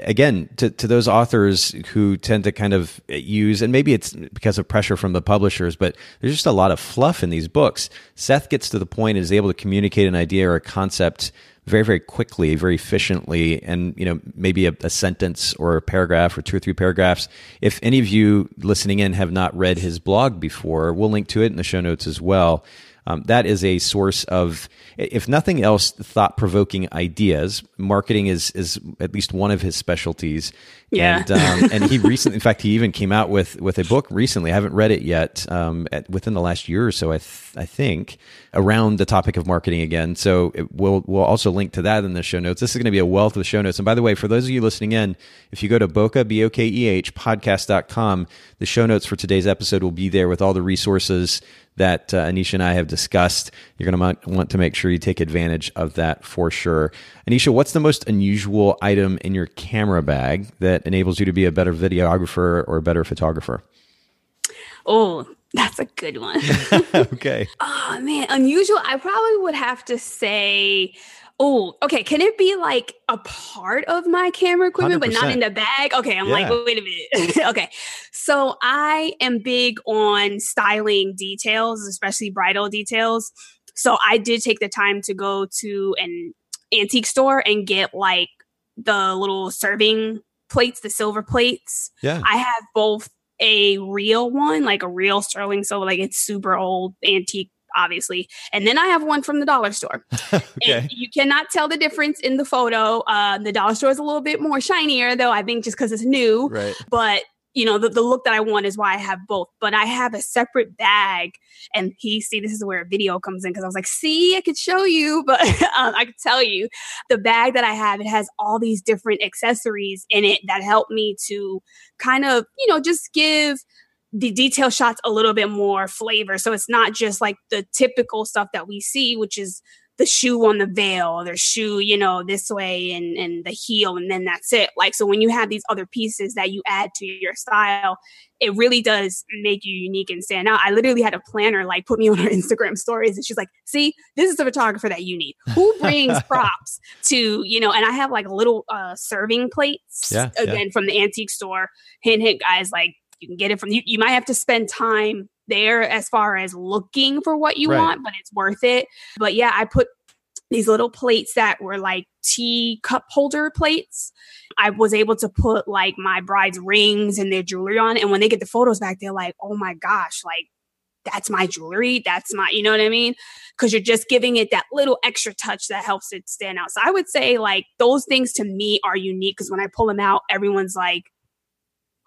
again to, to those authors who tend to kind of use and maybe it's because of pressure from the publishers but there's just a lot of fluff in these books. Seth gets to the point and is able to communicate an idea or a concept very very quickly very efficiently and you know maybe a, a, sentence or a paragraph or two or three paragraphs. If any of you listening in have not read his blog before we'll link to it in the show notes as well um, that is a source of, if nothing else, thought provoking ideas. Marketing is is at least one of his specialties. Yeah. And, um, *laughs* and he recently, in fact, he even came out with with a book recently. I haven't read it yet. Um, at, within the last year or so, I th- I think around the topic of marketing again. So it, we'll we'll also link to that in the show notes. This is going to be a wealth of show notes. And by the way, for those of you listening in, if you go to Bokeh B O K E H podcast.com, the show notes for today's episode will be there with all the resources that uh, Anesha and I have discussed. You're going to want to make sure you take advantage of that for sure. Anesha, what's the most unusual item in your camera bag that enables you to be a better videographer or a better photographer? Oh, that's a good one. *laughs* *laughs* okay. Oh man, unusual. I probably would have to say Oh, okay. Can it be like a part of my camera equipment, 100%. but not in the bag? Okay, I'm yeah. like, wait a minute. *laughs* okay. So I am big on styling details, especially bridal details. So I did take the time to go to an antique store and get like the little serving plates, the silver plates. Yeah. I have both a real one, like a real sterling, so like it's super old antique obviously. And then I have one from the dollar store. *laughs* okay. you cannot tell the difference in the photo. Uh, the dollar store is a little bit more shinier, though, I think just because it's new. Right. But you know, the, the look that I want is why I have both. But I have a separate bag. And he, see, this is where a video comes in because I was like, see, I could show you, *laughs* but um, I could tell you the bag that I have, it has all these different accessories in it that help me to kind of, you know, just give the detail shots a little bit more flavor. So it's not just like the typical stuff that we see, which is the shoe on the veil, the shoe, you know, this way and, and the heel, and then that's it. Like, so when you have these other pieces that you add to your style, it really does make you unique and stand out. I literally had a planner like put me on her Instagram stories and she's like, see, this is the photographer that you need. Who brings *laughs* props to, you know, and I have like little uh serving plates yeah, again yeah. from the antique store. Hint hint guys, like you can get it from you, you might have to spend time there as far as looking for what you right. want, but it's worth it. But yeah, I put these little plates that were like tea cup holder plates. I was able to put like my bride's rings and their jewelry on. And when they get the photos back, they're like, oh my gosh, like that's my jewelry. That's my, you know what I mean? Because you're just giving it that little extra touch that helps it stand out. So I would say like those things to me are unique because when I pull them out, everyone's like,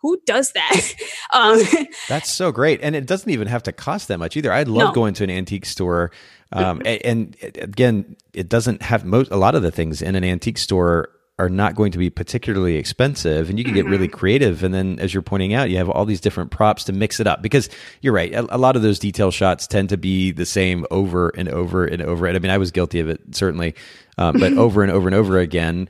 who does that? *laughs* *laughs* um, That's so great, and it doesn't even have to cost that much either. I love No. going to an antique store, um, a- and, again, it doesn't have most. A lot of the things in an antique store are not going to be particularly expensive, and you can get really Mm-hmm. creative. And then, as you're pointing out, you have all these different props to mix it up because you're right. A, a lot of those detail shots tend to be the same over and over and over. And I mean, I was guilty of it certainly, um, but *laughs* over and over and over again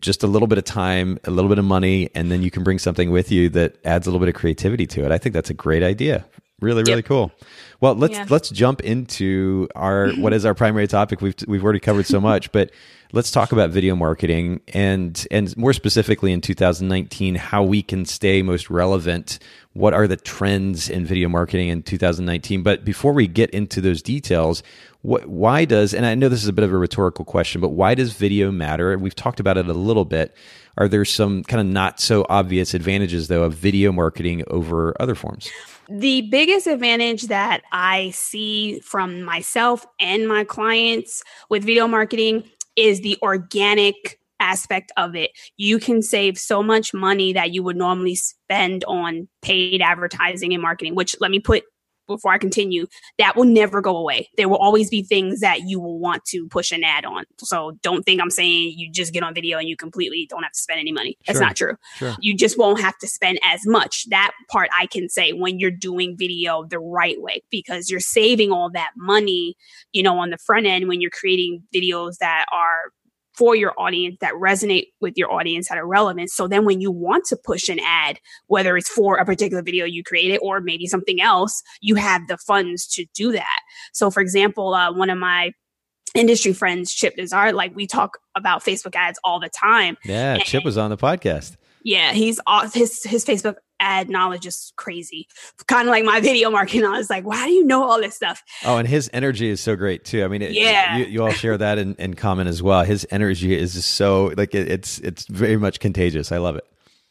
just a little bit of time, a little bit of money, and then you can bring something with you that adds a little bit of creativity to it. I think that's a great idea. Really, really Yep. cool. Well, let's Yeah. let's jump into our what is our primary topic. We've we've already covered so much, *laughs* but let's talk about video marketing and and more specifically in 2019 how we can stay most relevant. What are the trends in video marketing in 2019? But before we get into those details, what, why does and I know this is a bit of a rhetorical question, but why does video matter? We've talked about it a little bit. Are there some kind of not so obvious advantages though of video marketing over other forms? The biggest advantage that I see from myself and my clients with video marketing is the organic aspect of it. You can save so much money that you would normally spend on paid advertising and marketing, which let me put before I continue, that will never go away. There will always be things that you will want to push an ad on. So don't think I'm saying you just get on video and you completely don't have to spend any money. That's Sure. not true Sure. you just won't have to spend as much. That part I can say when you're doing video the right way because you're saving all that money, you know, on the front end when you're creating videos that are for your audience that resonate with your audience that are relevant. So then when you want to push an ad, whether it's for a particular video you created or maybe something else, you have the funds to do that. So for example, uh, one of my industry friends, Chip Dizard, like we talk about Facebook ads all the time. Yeah, Chip was on the podcast. Yeah, he's aw- his his Facebook ad knowledge is crazy. Kind of like my *laughs* video marketing I was Like, why do you know all this stuff? Oh, and his energy is so great too. I mean, it, Yeah. you, you all share that in, in common as well. His energy is so like it, it's it's very much contagious. I love it.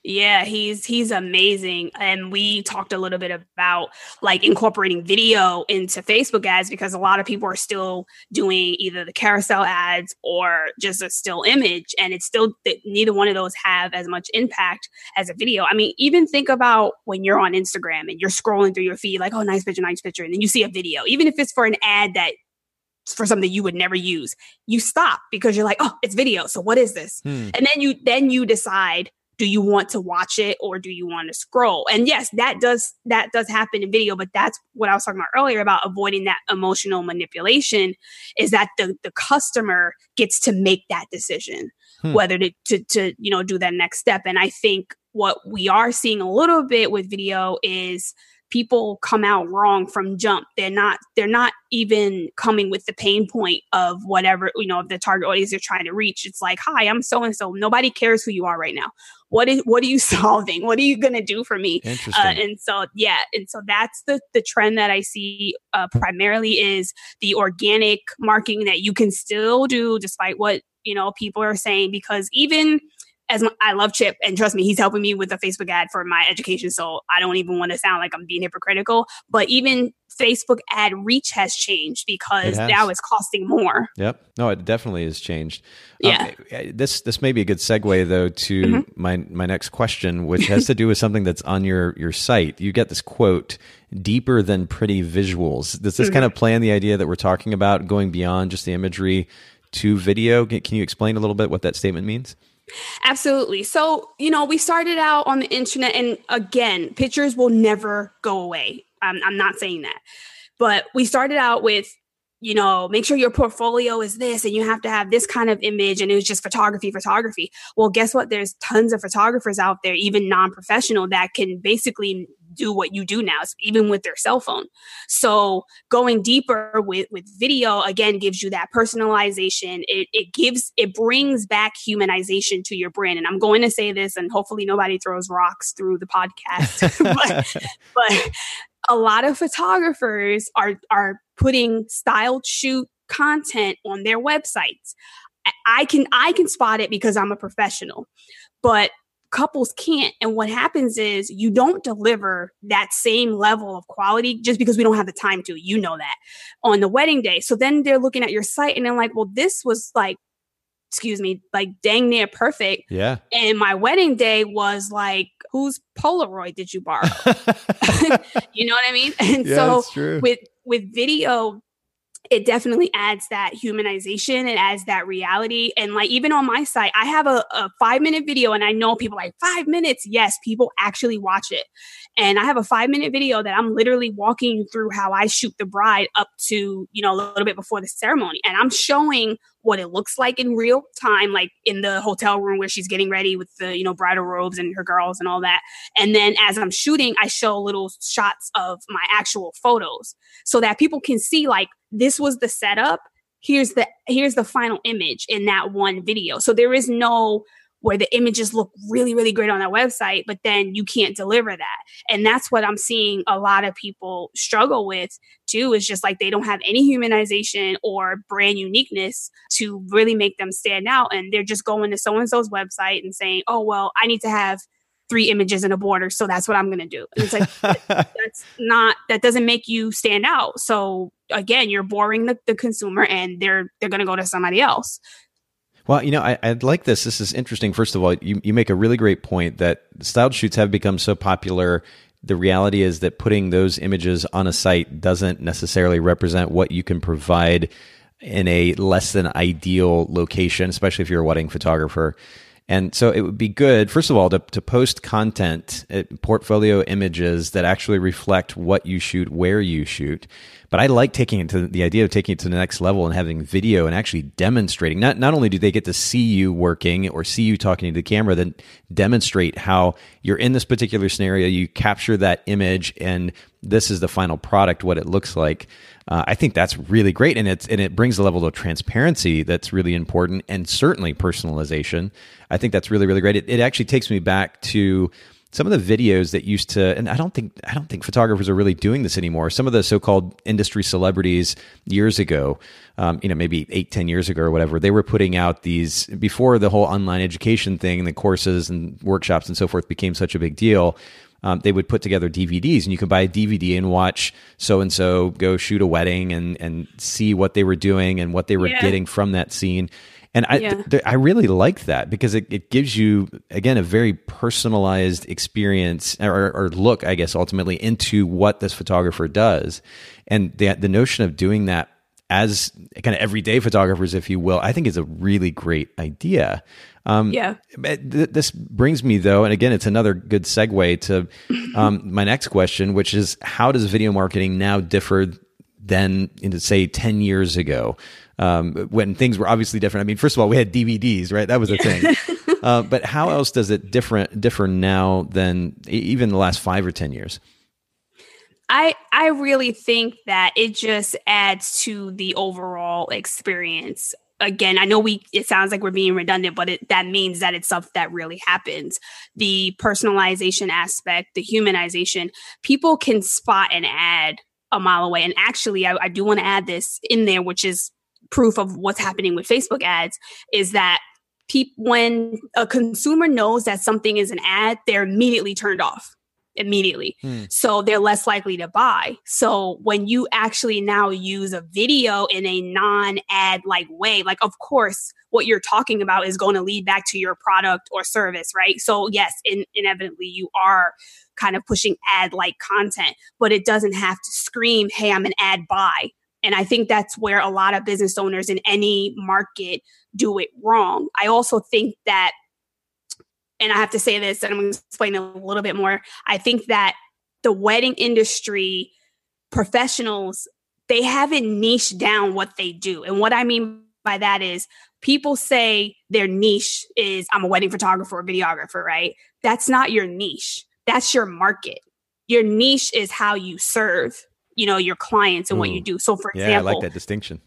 Yeah, he's he's amazing. And we talked a little bit about like incorporating video into Facebook ads because a lot of people are still doing either the carousel ads or just a still image and it's still neither one of those have as much impact as a video. I mean, even think about when you're on Instagram and you're scrolling through your feed like, "Oh, nice picture, nice picture." And then you see a video, even if it's for an ad that for something you would never use, you stop because you're like, "Oh, it's video. So what is this?" Hmm. and then you then you decide do you want to watch it or do you want to scroll and yes that does that does happen in video but that's what i was talking about earlier about avoiding that emotional manipulation is that the the customer gets to make that decision Hmm. whether to, to to you know do that next step and i think what we are seeing a little bit with video is people come out wrong from jump. They're not they're not even coming with the pain point of whatever you know of the target audience they're trying to reach. It's like hi i'm so and so nobody cares who you are right now. What is what are you *laughs* solving? What are you going to do for me? Interesting. uh, and so yeah and so that's the the trend that i see uh, primarily is the organic marketing that you can still do despite what you know people are saying because even as my, I love Chip, and trust me, he's helping me with a Facebook ad for my education. So I don't even want to sound like I'm being hypocritical. But even Facebook ad reach has changed because now it's costing more. Yep. No, it definitely has changed. Yeah. Um, this this may be a good segue though to mm-hmm. my my next question, which has to do with something that's on your your site. You get this quote deeper than pretty visuals. Does this mm-hmm. kind of play on the idea that we're talking about going beyond just the imagery to video? Can you explain a little bit what that statement means? Absolutely. So, you know, we started out on the internet, and again, pictures will never go away. I'm, I'm not saying that. But we started out with you know, make sure your portfolio is this and you have to have this kind of image. And it was just photography, photography. Well, guess what? There's tons of photographers out there, even non professional, that can basically do what you do now, even with their cell phone. So going deeper with, with video again gives you that personalization. It, it gives, it brings back humanization to your brand. And I'm going to say this, and hopefully nobody throws rocks through the podcast. *laughs* but, but a lot of photographers are are putting styled shoot content on their websites. I can I can spot it because I'm a professional. But couples can't. And what happens is you don't deliver that same level of quality just because we don't have the time to. You know that on the wedding day. So then they're looking at your site and they're like well this was like excuse me like dang near perfect. Yeah. And my wedding day was like whose Polaroid did you borrow? *laughs* *laughs* you know what I mean? And yeah, so with with video, it definitely adds that humanization it adds that reality. And like even on my site i have a, a, five minute video and i know people like five minutes? Yes people actually watch it. And i have a five minute video that i'm literally walking you through how i shoot the bride up to you know a little bit before the ceremony. And i'm showing what it looks like in real time, like in the hotel room where she's getting ready with the, you know, bridal robes and her girls and all that. And then as I'm shooting, I show little shots of my actual photos so that people can see like this was the setup. Here's the here's the final image in that one video. So there is no where the images look really, really great on that website, but then you can't deliver that. And that's what I'm seeing a lot of people struggle with too, is just like they don't have any humanization or brand uniqueness to really make them stand out. And they're just going to so and so's website and saying, oh, well, I need to have three images in a border. So that's what I'm going to do. And it's like, *laughs* that's not, that doesn't make you stand out. So again, you're boring the, the consumer and they're, they're going to go to somebody else. Well, you know, I, I like this. This is interesting. First of all, you, you make a really great point that styled shoots have become so popular. The reality is that putting those images on a site doesn't necessarily represent what you can provide in a less than ideal location, especially if you're a wedding photographer. And so it would be good, first of all, to, to post content, uh, portfolio images that actually reflect what you shoot, where you shoot. But I like taking it to the idea of taking it to the next level and having video and actually demonstrating. Not not only do they get to see you working or see you talking to the camera, then demonstrate how you're in this particular scenario. You capture that image, and this is the final product, what it looks like. Uh, I think that's really great, and it's and it brings a level of transparency that's really important, and certainly personalization. I think that's really really great. It, it actually takes me back to some of the videos that used to and i don't think i don't think photographers are really doing this anymore some of the so-called industry celebrities years ago um, you know maybe eight ten years ago or whatever they were putting out these before the whole online education thing and the courses and workshops and so forth became such a big deal um, they would put together DVDs, and you could buy a DVD and watch so and so go shoot a wedding and and see what they were doing and what they were yeah. getting from that scene. And I, yeah. th- I really like that because it, it gives you, again, a very personalized experience or, or look, I guess, ultimately into what this photographer does. And the, the notion of doing that as kind of everyday photographers, if you will, I think is a really great idea. Um, yeah. Th- this brings me though, and again, it's another good segue to *laughs* um, my next question, which is how does video marketing now differ than, in, say, ten years ago? um, when things were obviously different. I mean, first of all, we had DVDs, right? That was a thing. *laughs* uh, but how else does it different differ now than even the last five or ten years? I I really think that it just adds to the overall experience. Again, I know we it sounds like we're being redundant, but it, that means that it's stuff that really happens. The personalization aspect, the humanization, people can spot an ad a mile away. And actually, I, I do want to add this in there, which is proof of what's happening with Facebook ads is that pe- when a consumer knows that something is an ad, they're immediately turned off immediately. Hmm. So they're less likely to buy. So when you actually now use a video in a non ad like way, like, of course, what you're talking about is going to lead back to your product or service, right? So, yes, in, inevitably, you are kind of pushing ad like content, but it doesn't have to scream, hey, I'm an ad buy. And I think that's where a lot of business owners in any market do it wrong. I also think that, and I have to say this, and I'm going to explain a little bit more. I think that the wedding industry professionals, they haven't niched down what they do. And what I mean by that is people say their niche is I'm a wedding photographer or videographer, right? That's not your niche. That's your market. Your niche is how you serve, you know, your clients and what you mm. do. So for yeah, example, I like that distinction.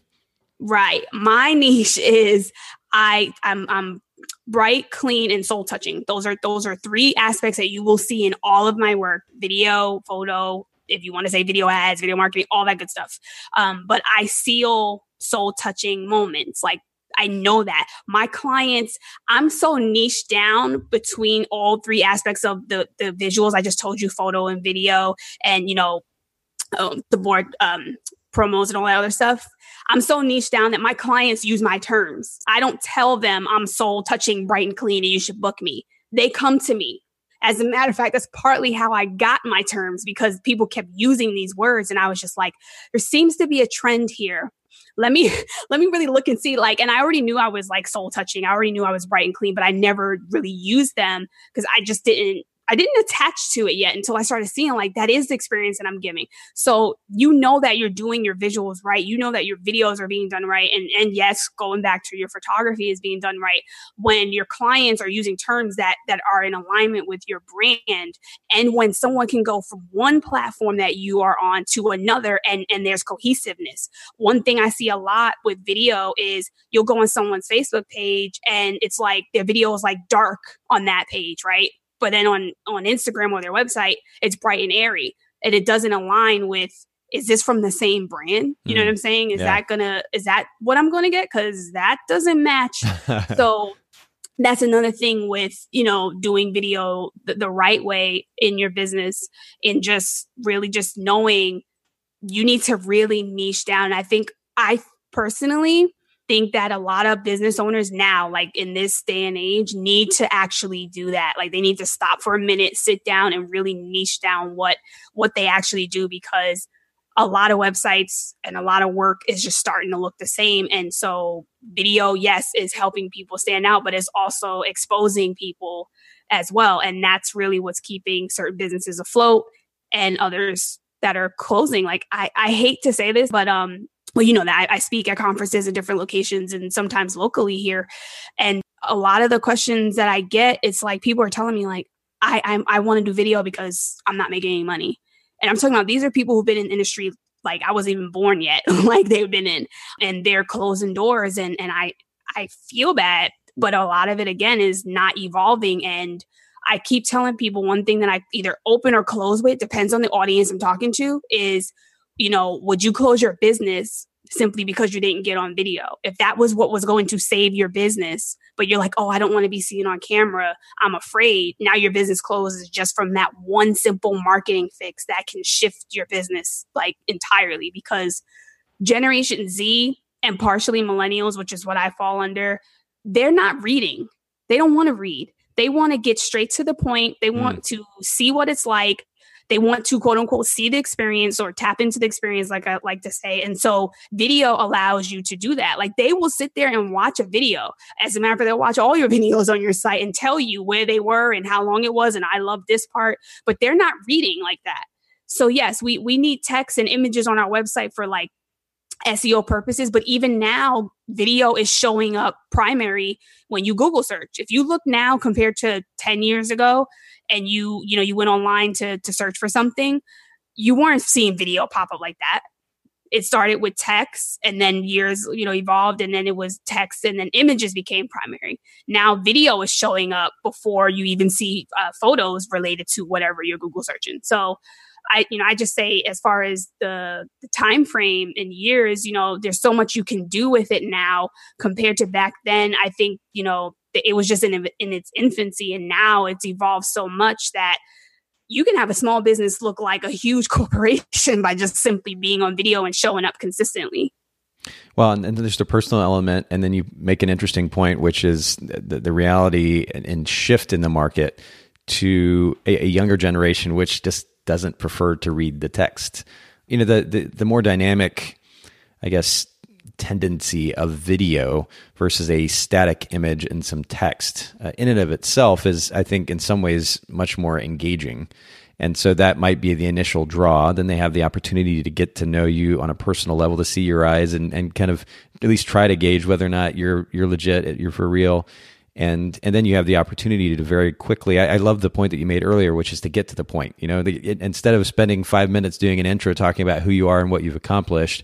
Right. My *laughs* niche is I I'm I'm bright, clean, and soul touching. Those are those are three aspects that you will see in all of my work: video, photo, if you want to say video ads, video marketing, all that good stuff. Um, but I seal soul touching moments like I know that my clients, I'm so niche down between all three aspects of the the visuals. I just told you photo and video and you know um, the board um, promos and all that other stuff. I'm so niche down that my clients use my terms. I don't tell them I'm soul touching bright and clean and you should book me. They come to me. As a matter of fact, that's partly how I got my terms because people kept using these words. And I was just like, there seems to be a trend here let me *laughs* let me really look and see like and i already knew i was like soul touching i already knew i was bright and clean but i never really used them because i just didn't I didn't attach to it yet until I started seeing like that is the experience that I'm giving. So you know that you're doing your visuals right. You know that your videos are being done right. And and yes, going back to your photography is being done right when your clients are using terms that that are in alignment with your brand. And when someone can go from one platform that you are on to another and, and there's cohesiveness. One thing I see a lot with video is you'll go on someone's Facebook page and it's like their video is like dark on that page, right? But then on on Instagram or their website, it's bright and airy, and it doesn't align with is this from the same brand? You mm. know what I'm saying? Is yeah. that gonna is that what I'm gonna get? Because that doesn't match. *laughs* so that's another thing with you know doing video the, the right way in your business and just really just knowing you need to really niche down. I think I personally think that a lot of business owners now, like in this day and age, need to actually do that. Like they need to stop for a minute, sit down and really niche down what what they actually do because a lot of websites and a lot of work is just starting to look the same. And so video, yes, is helping people stand out, but it's also exposing people as well. And that's really what's keeping certain businesses afloat and others that are closing. Like I, I hate to say this, but um well, you know that I, I speak at conferences in different locations and sometimes locally here. And a lot of the questions that I get, it's like people are telling me like, I I'm, I want to do video because I'm not making any money. And I'm talking about these are people who've been in industry like I wasn't even born yet, *laughs* like they've been in, and they're closing doors. And and I I feel bad, but a lot of it again is not evolving. And I keep telling people one thing that I either open or close with depends on the audience I'm talking to is you know, would you close your business simply because you didn't get on video? If that was what was going to save your business, but you're like, oh, I don't want to be seen on camera, I'm afraid. Now your business closes just from that one simple marketing fix that can shift your business like entirely because Generation Z and partially millennials, which is what I fall under, they're not reading. They don't want to read. They want to get straight to the point. They want mm. to see what it's like they want to quote unquote see the experience or tap into the experience, like I like to say. And so video allows you to do that. Like they will sit there and watch a video. As a matter of fact, they'll watch all your *laughs* videos on your site and tell you where they were and how long it was. And I love this part, but they're not reading like that. So yes, we we need text and images on our website for like SEO purposes, but even now, video is showing up primary when you Google search. If you look now compared to 10 years ago, and you you know you went online to to search for something you weren't seeing video pop up like that. It started with text and then years you know evolved and then it was text and then images became primary. Now video is showing up before you even see uh, photos related to whatever you're google searching. So i you know i just say as far as the the time frame in years you know there's so much you can do with it now compared to back then. I think you know it was just in in its infancy, and now it's evolved so much that you can have a small business look like a huge *laughs* corporation by just simply being on video and showing up consistently. Well, and, then there's the personal element, and then you make an interesting point, which is the, the reality and, and, shift in the market to a, a, younger generation, which just doesn't prefer to read the text. You know, the, the, the more dynamic, I guess, tendency of video versus a static image and some text uh, in and of itself is, I think, in some ways much more engaging. And so that might be the initial draw. Then they have the opportunity to get to know you on a personal level, to see your eyes and, and kind of at least try to gauge whether or not you're you're legit, you're for real. And and then you have the opportunity to very quickly. I, I love the point that you made earlier, which is to get to the point. You know, the, it, instead of spending five minutes doing an intro talking about who you are and what you've accomplished,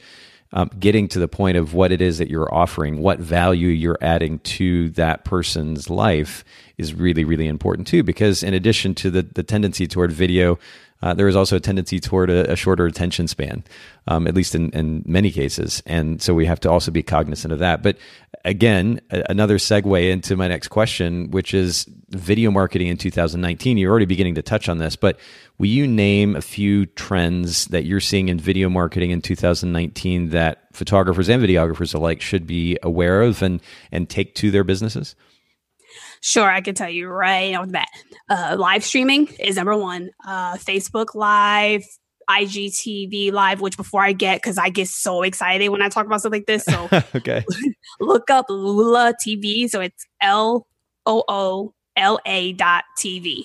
um, getting to the point of what it is that you're offering, what value you're adding to that person's life is really, really important too. Because in addition to the, the tendency toward video, uh, there is also a tendency toward a, a shorter attention span, um, at least in, in many cases. And so we have to also be cognizant of that. But again, a, another segue into my next question, which is video marketing in 2019. You're already beginning to touch on this, but will you name a few trends that you're seeing in video marketing in 2019 that photographers and videographers alike should be aware of and, and take to their businesses? Sure, I can tell you right off the bat. Uh, live streaming is number one. Uh, Facebook Live, IGTV Live, which before I get, because I get so excited when I talk about stuff like this. So *laughs* okay, *laughs* look up Loola TV. So it's L O O L A dot TV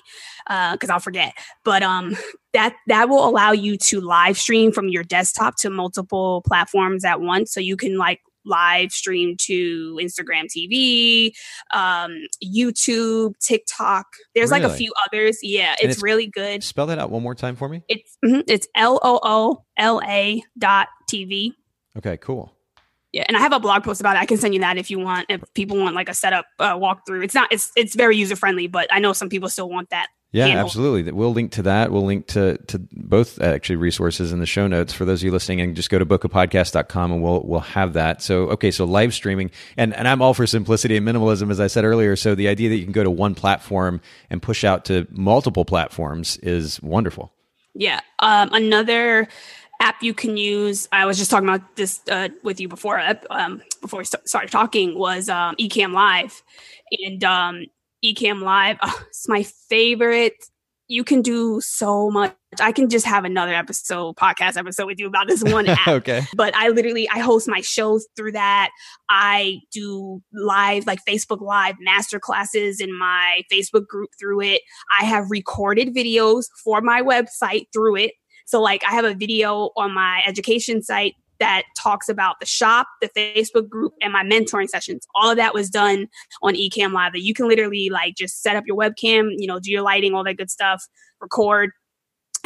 Uh, because uh, I'll forget. But um, that that will allow you to live stream from your desktop to multiple platforms at once. So you can like live stream to Instagram TV, um, YouTube, TikTok. There's really? like a few others. Yeah, it's, it's, really good. Spell that out one more time for me. It's mm-hmm, it's L O O L A dot TV. Okay, cool. Yeah, and I have a blog post about it. I can send you that if you want. If people want like a setup uh, walkthrough, it's not. It's it's very user friendly, but I know some people still want that yeah, handle. absolutely. We'll link to that. We'll link to to both actually resources in the show notes for those of you listening. And just go to bokehpodcast.com and we'll we'll have that. So okay, so live streaming and and I'm all for simplicity and minimalism as I said earlier. So the idea that you can go to one platform and push out to multiple platforms is wonderful. Yeah. Um, another app you can use. I was just talking about this uh, with you before uh, um, before we started talking was um, Ecamm Live, and um, Ecamm Live. *laughs* Oh, it's my favorite. You can do so much. I can just have another episode, podcast episode with you about this one *laughs* app. okay. But I literally I host my shows through that. I do live like Facebook Live master classes in my Facebook group through it. I have recorded videos for my website through it. So like I have a video on my education site that talks about the shop, the Facebook group, and my mentoring sessions. All of that was done on Ecamm Live. That you can literally like just set up your webcam, you know, do your lighting, all that good stuff, record,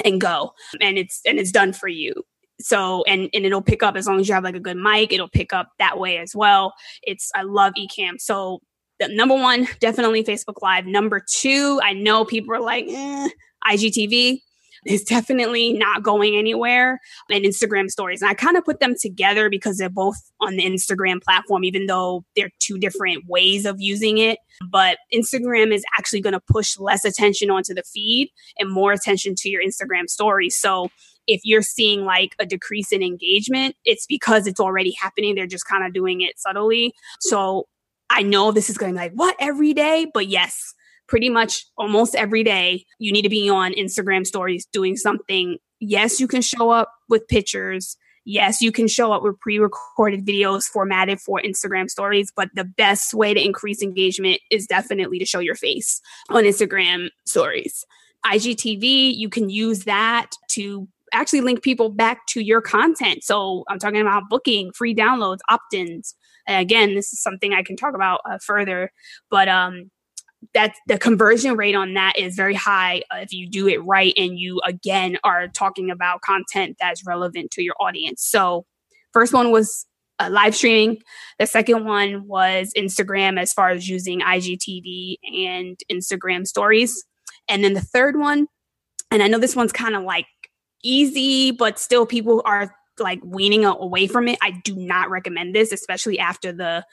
and go. And it's and it's done for you. So and and it'll pick up as long as you have like a good mic, it'll pick up that way as well. It's I love Ecamm. So the number one, definitely Facebook Live. Number two, I know people are like, eh, IGTV is definitely not going anywhere and Instagram stories. And I kind of put them together because they're both on the Instagram platform, even though they're two different ways of using it. But Instagram is actually going to push less attention onto the feed and more attention to your Instagram stories. So if you're seeing like a decrease in engagement, it's because it's already happening. They're just kind of doing it subtly. So I know this is going to be like, what every day? But yes, pretty much almost every day, you need to be on Instagram stories doing something. Yes, you can show up with pictures. Yes, you can show up with pre recorded videos formatted for Instagram stories, but the best way to increase engagement is definitely to show your face on Instagram stories. IGTV, you can use that to actually link people back to your content. So I'm talking about booking, free downloads, opt ins. Again, this is something I can talk about uh, further, but um, that the conversion rate on that is very high uh, if you do it right and you again are talking about content that's relevant to your audience. So first one was uh, live streaming. The second one was instagram as far as using igtv and instagram stories. And then the third one and i know this one's kind of like easy but still people are like weaning away from it. I do not recommend this especially after the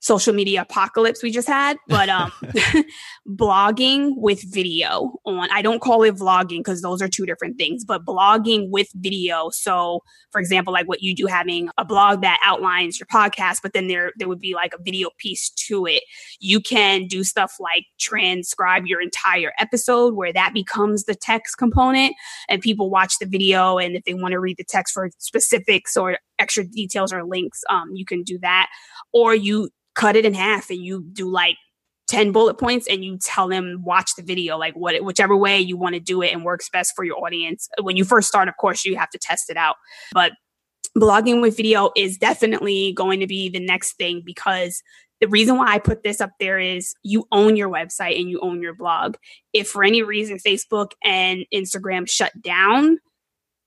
social media apocalypse we just had, but um *laughs* *laughs* blogging with video on I don't call it vlogging because those are two different things, but blogging with video. So for example, like what you do having a blog that outlines your podcast, but then there there would be like a video piece to it. You can do stuff like transcribe your entire episode where that becomes the text component and people watch the video and if they want to read the text for specifics or extra details or links, um, you can do that. Or you cut it in half and you do like 10 bullet points and you tell them watch the video like what whichever way you want to do it and works best for your audience when you first start of course you have to test it out but blogging with video is definitely going to be the next thing because the reason why I put this up there is you own your website and you own your blog. If for any reason Facebook and Instagram shut down,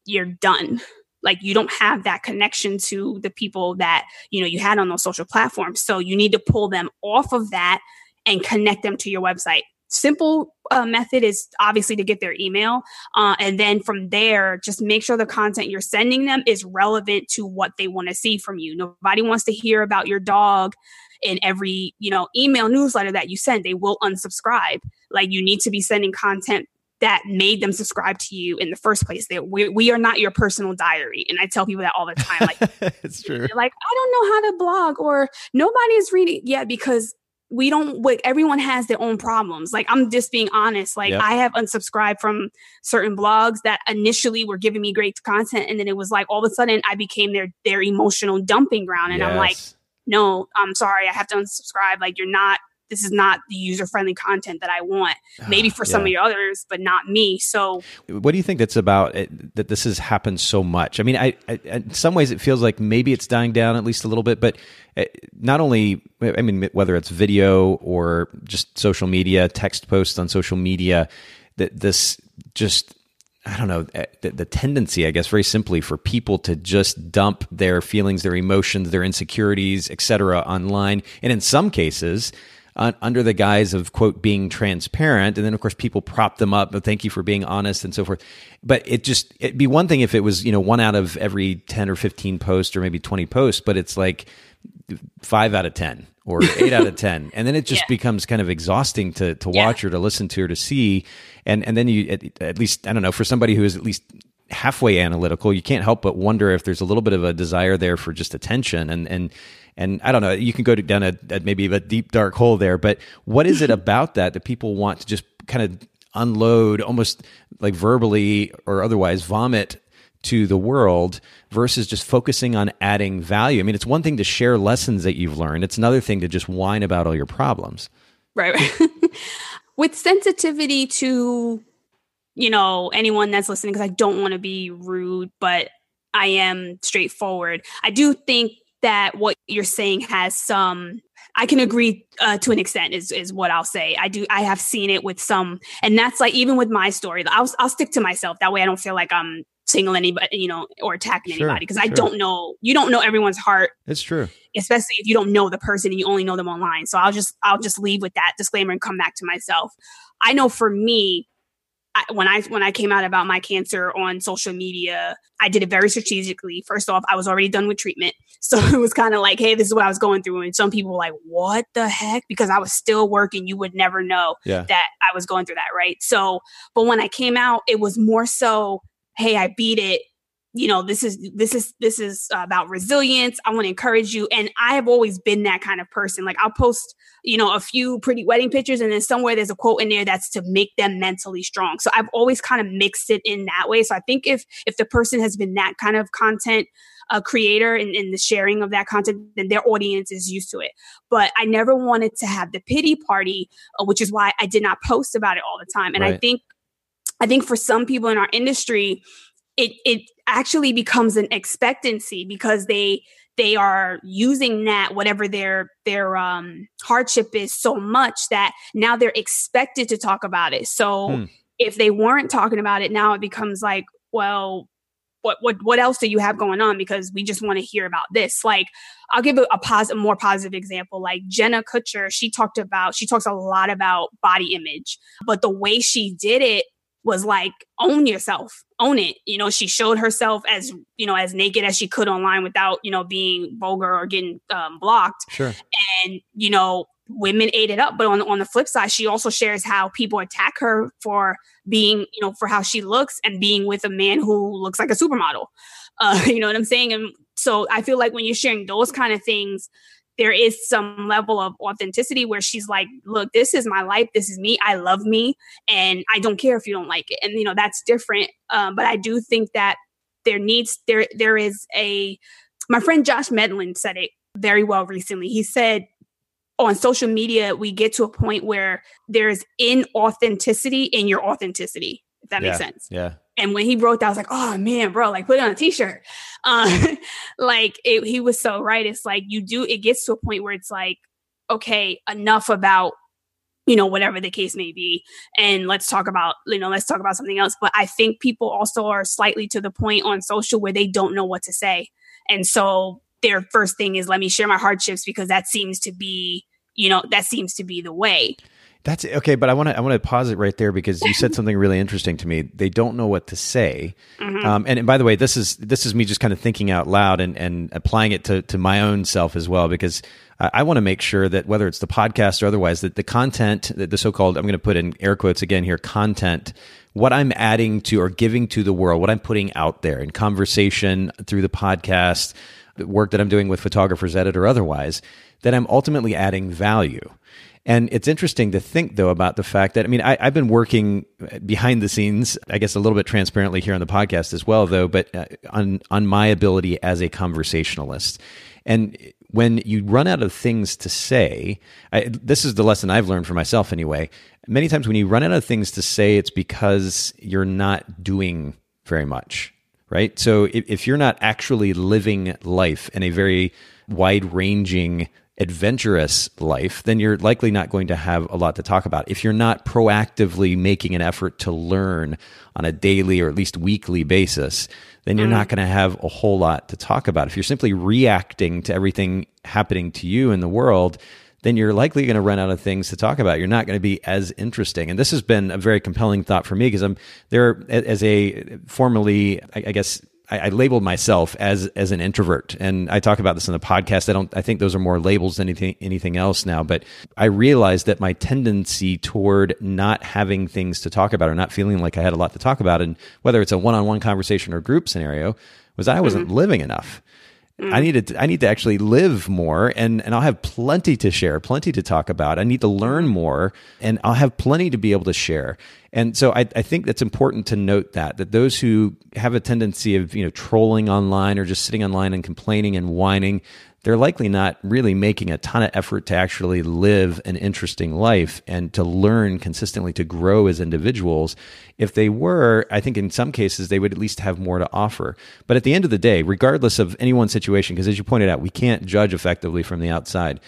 you're done like you don't have that connection to the people that you know you had on those social platforms. So you need to pull them off of that and connect them to your website. Simple uh, method is obviously to get their email uh, and then from there just make sure the content you're sending them is relevant to what they want to see from you. Nobody wants to hear about your dog in every you know email newsletter that you send. They will unsubscribe. Like you need to be sending content that made them subscribe to you in the first place. That we, we are not your personal diary. And I tell people that all the time. Like *laughs* it's true. Like, I don't know how to blog or nobody is reading yet because we don't like everyone has their own problems. Like I'm just being honest. Like yep. I have unsubscribed from certain blogs that initially were giving me great content. And then it was like all of a sudden I became their their emotional dumping ground. And yes. I'm like, no, I'm sorry, I have to unsubscribe. Like you're not this is not the user friendly content that I want. Maybe for some yeah. of your others, but not me. So, what do you think that's about it, that this has happened so much? I mean, I, I, in some ways it feels like maybe it's dying down at least a little bit, but eh, not only, I mean, whether it's video or just social media, text posts on social media, that this just I don't know eh, the, the, tendency, I guess, very simply, for people to just dump their feelings, their emotions, their insecurities, etc., online, and in some cases, under the guise of quote being transparent. And then of course people prop them up but thank you for being honest and so forth. But it just it'd be one thing if it was you know one out of every 10 or 15 posts or maybe 20 posts but it's like five out of 10 or *laughs* eight out of 10 and then it just yeah. becomes kind of exhausting to to watch yeah. or to listen to or to see. And and then you at, at least i don't know for somebody who is at least halfway analytical you can't help but wonder if there's a little bit of a desire there for just attention. And and and I don't know, you can go down a, a maybe a deep dark hole there, but what is it *laughs* about that that people want to just kind of unload almost like verbally or otherwise vomit to the world versus just focusing on adding value. I mean, it's one thing to share lessons that you've learned. It's another thing to just whine about all your problems. Right. right. *laughs* With sensitivity to, you know, anyone that's listening, because I don't want to be rude, but I am straightforward. I do think that what you're saying has some I can agree uh, to an extent is is what I'll say. I do I have seen it with some and that's like even with my story I'll I'll stick to myself that way I don't feel like I'm single anybody you know or attacking sure, anybody because sure. I don't know you don't know everyone's heart. It's true. Especially if you don't know the person and you only know them online. So I'll just I'll just leave with that disclaimer and come back to myself. I know for me I, when I when I came out about my cancer on social media, I did it very strategically. First off, I was already done with treatment, *laughs* so it was kind of like, "Hey, this is what I was going through." And some people were like, "What the heck?" Because I was still working, you would never know yeah. that I was going through that, right? So, but when I came out, it was more so, "Hey, I beat it you know this is this is this is about resilience i want to encourage you and i have always been that kind of person like i'll post you know a few pretty wedding pictures and then somewhere there's a quote in there that's to make them mentally strong so i've always kind of mixed it in that way so i think if if the person has been that kind of content a uh, creator and, and the sharing of that content, then their audience is used to it. But I never wanted to have the pity party, uh, which is why I did not post about it all the time. And right. I think I think for some people in our industry, it it actually becomes an expectancy because they they are using that whatever their their um hardship is so much that now they're expected to talk about it. So hmm. if they weren't talking about it now it becomes like well what what what else do you have going on? Because we just want to hear about this. Like i'll give a, a positive more positive example. Like jenna kutcher she talked about she talks a lot about body image but the way she did it was like own yourself own it. You know she showed herself as you know as naked as she could online without you know being vulgar or getting um, blocked. Sure. And you know women ate it up. But on, on the flip side she also shares how people attack her for being you know for how she looks and being with a man who looks like a supermodel. Uh, *laughs* you know what i'm saying? And so i feel like when you're sharing those kind of things there is some level of authenticity where she's like, look, this is my life. This is me. I love me. And I don't care if you don't like it. And, you know, that's different. Um, but I do think that there needs, there, there is a, my friend Josh Medlin said it very well recently. He said, on social media, we get to a point where there's inauthenticity in your authenticity, if that yeah, makes sense. Yeah. And when he wrote that, I was like, oh man, bro, like put it on a t-shirt. *laughs* Uh, like it, he was so right. It's like you do, it gets to a point where it's like, okay, enough about, you know, whatever the case may be. And let's talk about, you know, let's talk about something else. But I think people also are slightly to the point on social where they don't know what to say. And so their first thing is let me share my hardships because that seems to be, you know, that seems to be the way. That's okay, but I want to I want to pause it right there because you said *laughs* something really interesting to me. They don't know what to say, mm-hmm. um, and, and, by the way, this is this is me just kind of thinking out loud and, and applying it to to my own self as well because I, I want to make sure that whether it's the podcast or otherwise, that the content, that the so called I'm going to put in air quotes again here, content, what I'm adding to or giving to the world, what I'm putting out there in conversation through the podcast, the work that I'm doing with photographers, edit or otherwise, that I'm ultimately adding value. And it's interesting to think, though, about the fact that, I mean, I, have been working behind the scenes, I guess a little bit transparently here on the podcast as well, though, but uh, on, on my ability as a conversationalist. And when you run out of things to say, I, this is the lesson I've learned for myself anyway. Many times when you run out of things to say, it's because you're not doing very much, right? So if, if you're not actually living life in a very wide ranging adventurous life, then you're likely not going to have a lot to talk about. If you're not proactively making an effort to learn on a daily or at least weekly basis, then you're mm. not going to have a whole lot to talk about. If you're simply reacting to everything happening to you in the world, then you're likely going to run out of things to talk about. You're not going to be as interesting. And this has been a very compelling thought for me because I'm there as a formerly, I guess, I, I labeled myself as as an introvert, and I talk about this in the podcast. I don't. I think those are more labels than anything anything else now. But I realized that my tendency toward not having things to talk about or not feeling like I had a lot to talk about, and whether it's a one on one conversation or group scenario, was I wasn't mm-hmm. living enough. Mm. I needed to, I need to actually live more and, and I'll have plenty to share, plenty to talk about. I need to learn more and I'll have plenty to be able to share. And so I, I think that's important to note that, that those who have a tendency of, you know, trolling online or just sitting online and complaining and whining, they're likely not really making a ton of effort to actually live an interesting life and to learn consistently to grow as individuals. If they were, I think in some cases they would at least have more to offer. But at the end of the day, regardless of anyone's situation, because as you pointed out, we can't judge effectively from the outside.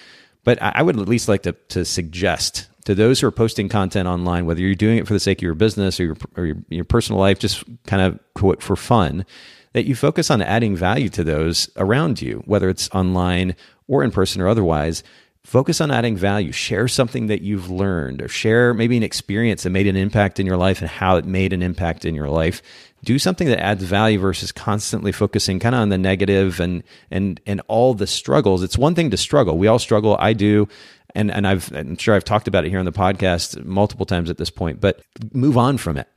But I would at least like to, to suggest to those who are posting content online, whether you're doing it for the sake of your business or your, or your, your personal life, just kind of quote for fun, that you focus on adding value to those around you, whether it's online or in person or otherwise. Focus on adding value. Share something that you've learned or share maybe an experience that made an impact in your life and how it made an impact in your life. Do something that adds value versus constantly focusing kind of on the negative and and and all the struggles. It's one thing to struggle. We all struggle. I do and and I've I'm sure I've talked about it here on the podcast multiple times at this point, but move on from it.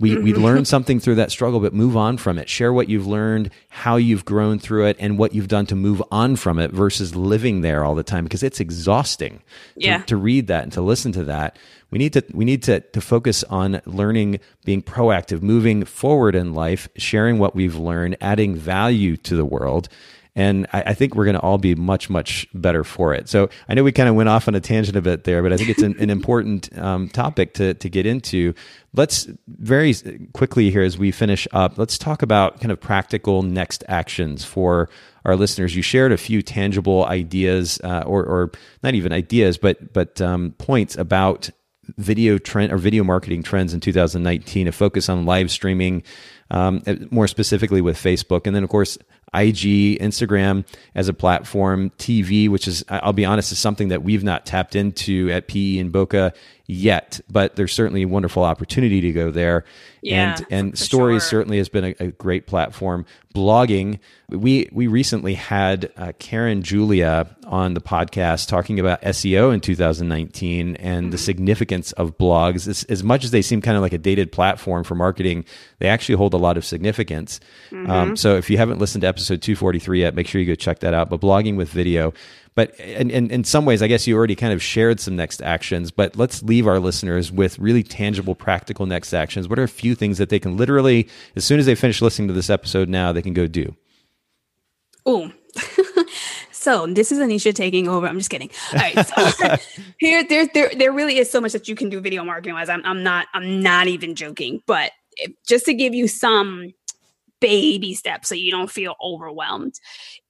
We, we mm-hmm. learn *laughs* something through that struggle, but move on from it. Share what you've learned, how you've grown through it, and what you've done to move on from it versus living there all the time because it's exhausting yeah. to, to read that and to listen to that. We need to we need to, to focus on learning, being proactive, moving forward in life, sharing what we've learned, adding value to the world, and I, I think we're going to all be much, much better for it. So I know we kind of went off on a tangent a bit there, but I think it's an, an important um, topic to, to get into. Let's very quickly here as we finish up, let's talk about kind of practical next actions for our listeners. You shared a few tangible ideas, uh, or, or not even ideas, but but um, points about video trend or video marketing trends in 2019. A focus on live streaming, um, more specifically with Facebook, and then of course IG, Instagram as a platform, TV, which is, I'll be honest, is something that we've not tapped into at PE and Bokeh yet, but there's certainly a wonderful opportunity to go there. Yeah, and and stories sure. certainly has been a, a, great platform. Blogging, we we recently had uh, Karen Julia on the podcast talking about SEO in 2019 and mm-hmm. the significance of blogs. As, as, much as they seem kind of like a dated platform for marketing, they actually hold a lot of significance. Mm-hmm. Um, so if you haven't listened to episode 243 yet, make sure you go check that out. But blogging with video but in, in, in some ways, I guess you already kind of shared some next actions, but let's leave our listeners with really tangible, practical next actions. What are a few things that they can literally, as soon as they finish listening to this episode now, they can go do? Oh, *laughs* so this is Anesha taking over. I'm just kidding. All right. So *laughs* here, there, there, there really is so much that you can do video marketing wise. I'm, I'm not, I'm not even joking, but just to give you some baby steps so you don't feel overwhelmed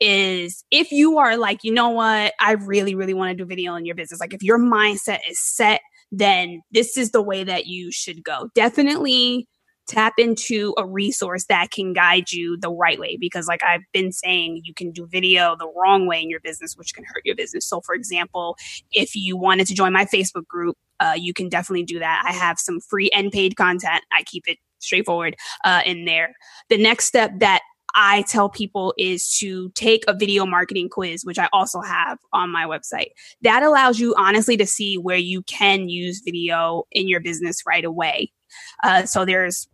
is if you are like, you know what, I really, really want to do video in your business. Like if your mindset is set, then this is the way that you should go. Definitely tap into a resource that can guide you the right way because like i've been saying you can do video the wrong way in your business which can hurt your business so for example if you wanted to join my facebook group uh, you can definitely do that i have some free and paid content i keep it straightforward uh, in there. The next step that I tell people is to take a video marketing quiz, which I also have on my website. That allows you honestly to see where you can use video in your business right away. Uh, so there's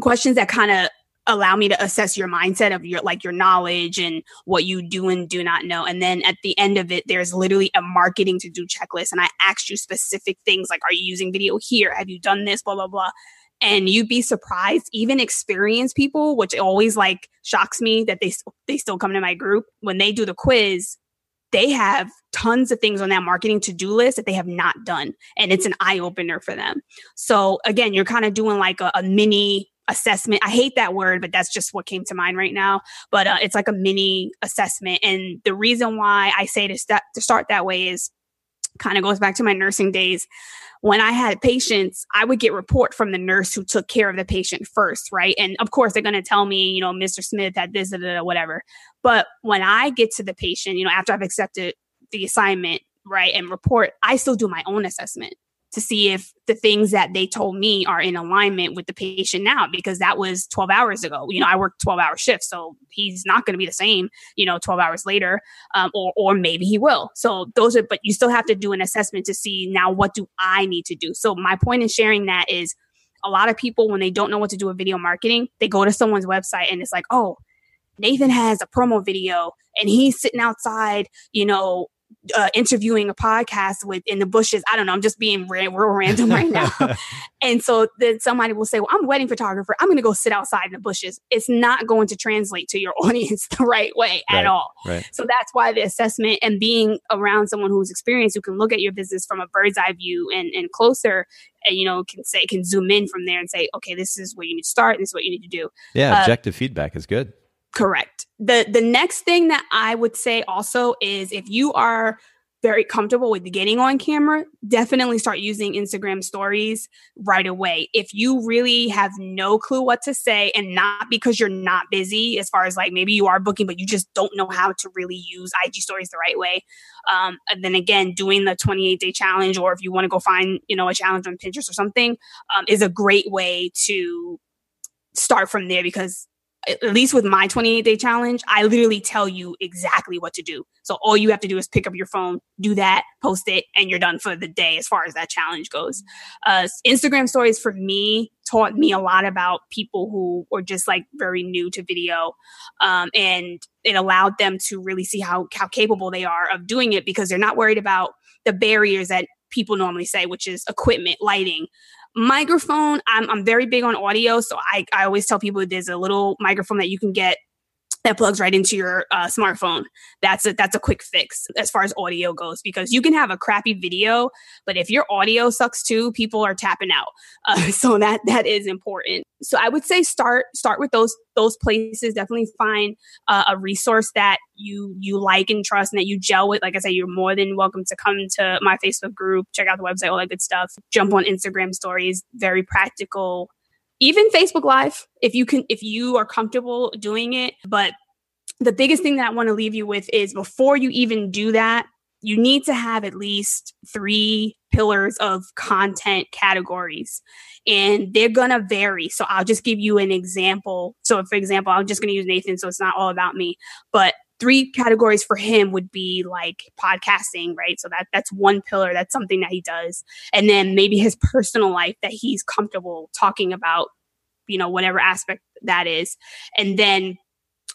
questions that kind of allow me to assess your mindset of your like your knowledge and what you do and do not know and then at the end of it there's literally a marketing to do checklist and i asked you specific things like are you using video here have you done this blah blah blah and you'd be surprised even experienced people which always like shocks me that they they still come to my group. When they do the quiz they have tons of things on that marketing to-do list that they have not done and it's an eye-opener for them. So again you're kind of doing like a, a, mini assessment. I hate that word but that's just what came to mind right now. But uh, it's like a mini assessment and the reason why i say to, st- to start that way is kind of goes back to my nursing days when I had patients, I would get report from the nurse who took care of the patient first, right? And of course, they're going to tell me, you know, Mr. Smith had this, da, whatever. But when I get to the patient, you know, after I've accepted the assignment, right, and report, I still do my own assessment to see if the things that they told me are in alignment with the patient now because that was 12 hours ago. You know i worked 12 hour shifts so he's not going to be the same you know 12 hours later um, or or maybe he will. So those are but you still have to do an assessment to see now what do i need to do. So my point in sharing that is a lot of people when they don't know what to do with video marketing they go to someone's website and it's like oh Nathan has a promo video and he's sitting outside, you know, uh, interviewing a podcast with in the bushes. I don't know. I'm just being real, real random right now. *laughs* and so then somebody will say, "Well, I'm a wedding photographer. I'm going to go sit outside in the bushes." It's not going to translate to your *laughs* audience the right way right, at all. Right. So that's why the assessment and being around someone who's experienced, who can look at your business from a bird's eye view and and closer, and you know can say can zoom in from there and say, "Okay, this is where you need to start. This is what you need to do." Yeah, uh, objective feedback is good. Correct. The the next thing that I would say also is if you are very comfortable with getting on camera, definitely start using Instagram stories right away. If you really have no clue what to say and not because you're not busy, as far as like maybe you are booking, but you just don't know how to really use IG stories the right way. Um, and then again, doing the 28 day challenge, or if you want to go find, you know, a challenge on Pinterest or something, um, is a great way to start from there because at least with my 28 day challenge, I literally tell you exactly what to do. So all you have to do is pick up your phone, do that, post it, and you're done for the day as far as that challenge goes. Uh, Instagram stories for me taught me a lot about people who were just like very new to video. Um, and it allowed them to really see how, how capable they are of doing it because they're not worried about the barriers that people normally say, which is equipment, lighting, microphone I'm, I'm very big on audio so I, I always tell people there's a little microphone that you can get that plugs right into your uh, smartphone. That's a that's a quick fix as far as audio goes because you can have a crappy video, but if your audio sucks too, people are tapping out. *laughs* Uh, so that that is important. So I would say start start with those those places. Definitely find uh, a resource that you you like and trust and that you gel with. Like I said, you're more than welcome to come to my Facebook group, check out the website, all that good stuff. Jump on Instagram stories. Very practical even Facebook Live, if you can, if you are comfortable doing it, but the biggest thing that I want to leave you with is before you even do that, you need to have at least three pillars of content categories and they're going to vary. So I'll just give you an example. So, for example, I'm just going to use Nathan, so it's not all about me, but three categories for him would be like podcasting, right? So that that's one pillar. That's something that he does. And then maybe his personal life that he's comfortable talking about, you know, whatever aspect that is. And then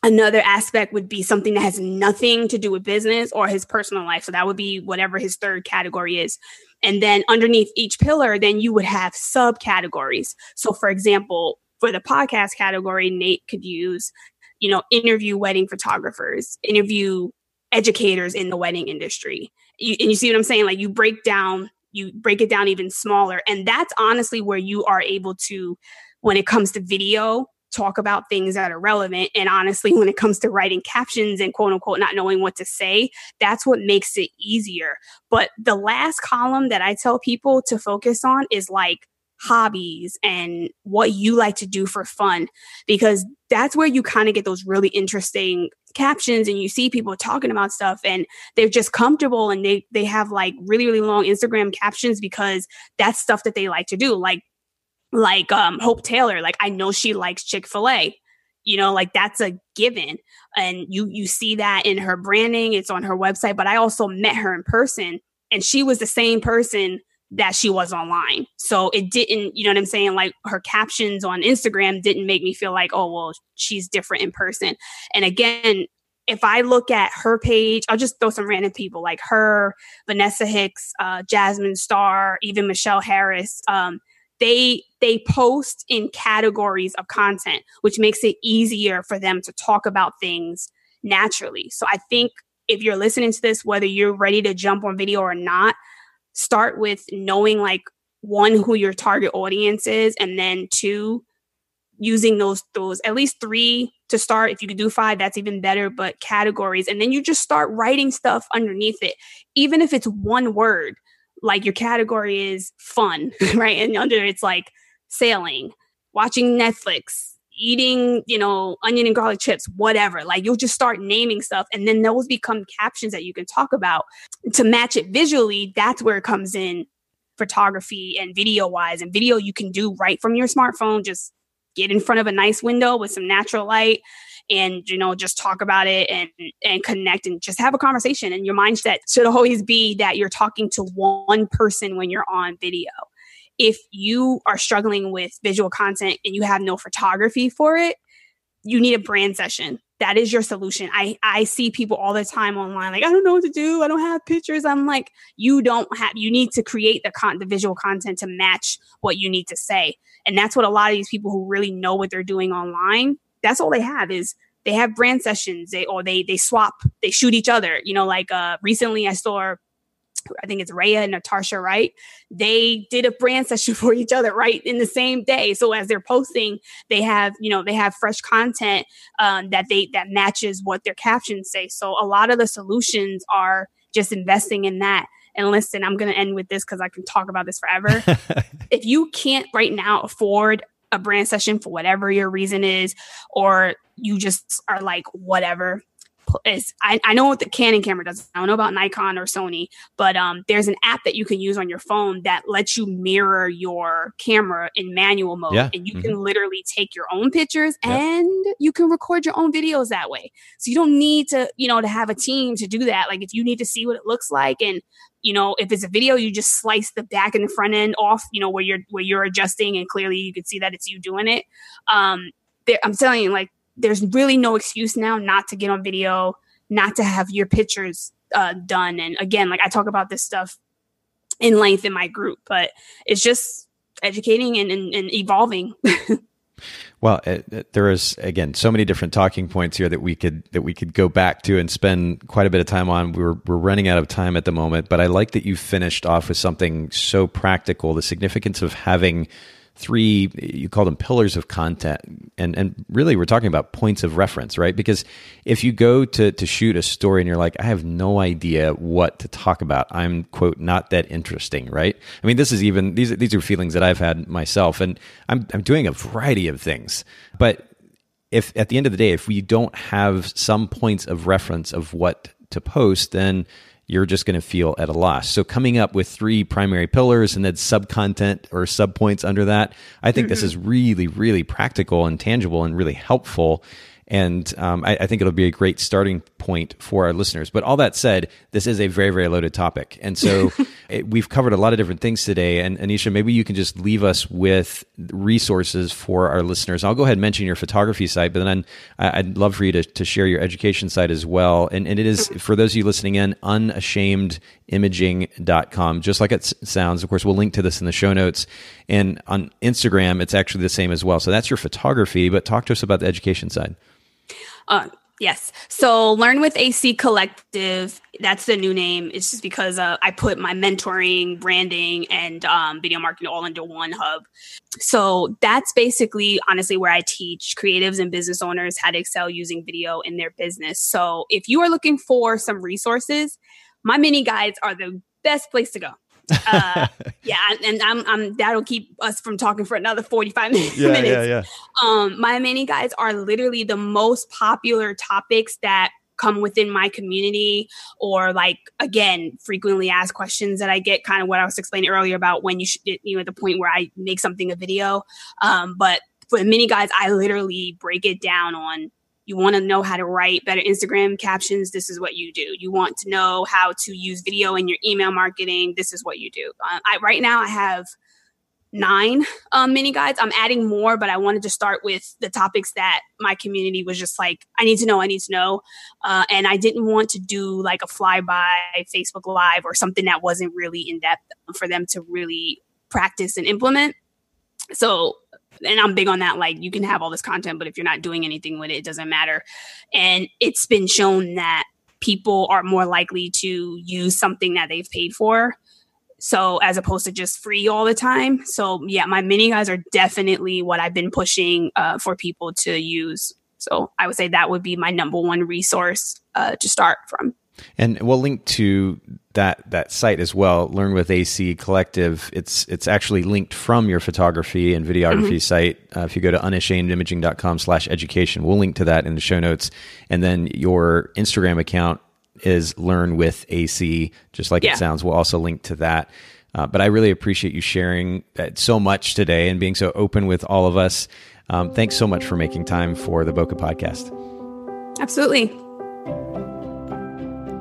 Another aspect would be something that has nothing to do with business or his personal life. So that would be whatever his third category is. And then underneath each pillar, then you would have subcategories. So for example, for the podcast category, Nate could use, you know, interview wedding photographers, interview educators in the wedding industry. You, and you see what I'm saying? Like you break down, you break it down even smaller. And that's honestly where you are able to, when it comes to video, talk about things that are relevant. And honestly, when it comes to writing captions and quote unquote not knowing what to say, that's what makes it easier. But the last column that I tell people to focus on is like hobbies and what you like to do for fun, because that's where you kind of get those really interesting captions and you see people talking about stuff and they're just comfortable and they they have like really really long Instagram captions because that's stuff that they like to do like like um, Hope Taylor. Like I know she likes Chick Fil A. You know, like that's a given, and you you see that in her branding. It's on her website. But I also met her in person, and she was the same person that she was online. So it didn't, you know what I'm saying? Like her captions on Instagram didn't make me feel like, oh, well, she's different in person. And again, if I look at her page, I'll just throw some random people like her, Vanessa Hicks, uh, Jasmine Star, even Michelle Harris. Um, they they post in categories of content which makes it easier for them to talk about things naturally so i think if you're listening to this whether you're ready to jump on video or not start with knowing like one who your target audience is and then two using those those at least three to start. If you could do five that's even better but categories. And then you just start writing stuff underneath it even if it's one word. Like your category is fun, *laughs* right? And under it's like sailing, watching Netflix, eating, you know, onion and garlic chips, whatever. Like you'll just start naming stuff and then those become captions that you can talk about. To match it visually, that's where it comes in photography and video wise. And video you can do right from your smartphone, just get in front of a nice window with some natural light and you know just talk about it and and connect and just have a conversation and your mindset should always be that you're talking to one person when you're on video if you are struggling with visual content and you have no photography for it you need a brand session. That is your solution. I i see people all the time online like i don't know what to do. I don't have pictures. I'm like you don't have you need to create the con the visual content to match what you need to say. And that's what a lot of these people who really know what they're doing online that's all they have is they have brand sessions. They or they they swap they shoot each other. You know like uh recently i saw I think it's Raya and Natasha, right? They did a brand session *laughs* for each other, right, in the same day. So as they're posting, they have, you know, they have fresh content um, that they that matches what their captions say. So a lot of the solutions are just investing in that. And listen, I'm going to end with this because I can talk about this forever. *laughs* if you can't right now afford a brand session for whatever your reason is, or you just are like, whatever, is I, I know what the Canon camera does. I don't know about Nikon or Sony, but um, there's an app that you can use on your phone that lets you mirror your camera in manual mode, yeah. and you mm-hmm. can literally take your own pictures yep. and you can record your own videos that way. So you don't need to, you know, to have a team to do that. Like if you need to see what it looks like and you know if it's a video you just slice the back and the front end off you know where you're where you're adjusting and clearly you can see that it's you doing it um there, i'm telling you like there's really no excuse now not to get on video, not to have your pictures uh, done. And again, like I talk about this stuff in length in my group, but it's just educating and, and, and evolving. *laughs* well, it, it, there is again so many different talking points here that we could that we could go back to and spend quite a bit of time on. We're we're running out of time at the moment, but I like that you finished off with something so practical: the significance of having three you call them pillars of content. And and really we're talking about points of reference right? Because if you go to to shoot a story and you're like i have no idea what to talk about. I'm quote not that interesting right? I mean this is even these these are feelings that i've had myself and i'm i'm doing a variety of things. But if at the end of the day, if we don't have some points of reference of what to post, then you're just going to feel at a loss. So coming up with three primary pillars and then sub content or sub points under that, I think mm-hmm. this is really, really practical and tangible and really helpful. And um, I, I, think it'll be a great starting point for our listeners. But all that said, this is a very, very loaded topic. And so *laughs* it, we've covered a lot of different things today. And Anesha, maybe you can just leave us with resources for our listeners. I'll go ahead and mention your photography site, but then I'd love for you to, to share your education site as well. And, and it is, for those of you listening in, unashamedimaging.com, just like it sounds. Of course, we'll link to this in the show notes. And on Instagram, it's actually the same as well. So that's your photography, but talk to us about the education side. Uh, yes. So Learn with AC Collective, that's the new name. It's just because uh, I put my mentoring, branding, and um, video marketing all into one hub. So that's basically, honestly, where I teach creatives and business owners how to excel using video in their business. So if you are looking for some resources, my mini guides are the best place to go uh, yeah, and I'm, I'm that'll keep us from talking for another 45 *laughs* minutes. Yeah, yeah, yeah. Um, my mini guides are literally the most popular topics that come within my community or like again frequently asked questions that i get kind of what i was explaining earlier about when you should you know at the point where i make something a video um, but for the mini guides i literally break it down on you want to know how to write better Instagram captions, this is what you do. You want to know how to use video in your email marketing, this is what you do. Uh, I, right now, I have nine um, mini guides. I'm adding more, but I wanted to start with the topics that my community was just like, I need to know, I need to know. Uh, and I didn't want to do like a flyby Facebook Live or something that wasn't really in depth for them to really practice and implement. So and I'm big on that. Like you can have all this content, but if you're not doing anything with it, it doesn't matter. And it's been shown that people are more likely to use something that they've paid for. So as opposed to just free all the time. So yeah, my mini guides are definitely what I've been pushing uh, for people to use. So I would say that would be my number one resource uh, to start from. And we'll link to that that site as well. Learn with AC Collective. It's it's actually linked from your photography and videography mm-hmm. site. Uh, if you go to unashamedimaging.com slash education, we'll link to that in the show notes. And then your Instagram account is Learn with AC, just like yeah. it sounds. We'll also link to that. Uh, but I really appreciate you sharing that so much today and being so open with all of us. Um, thanks so much for making time for the Bokeh podcast. Absolutely.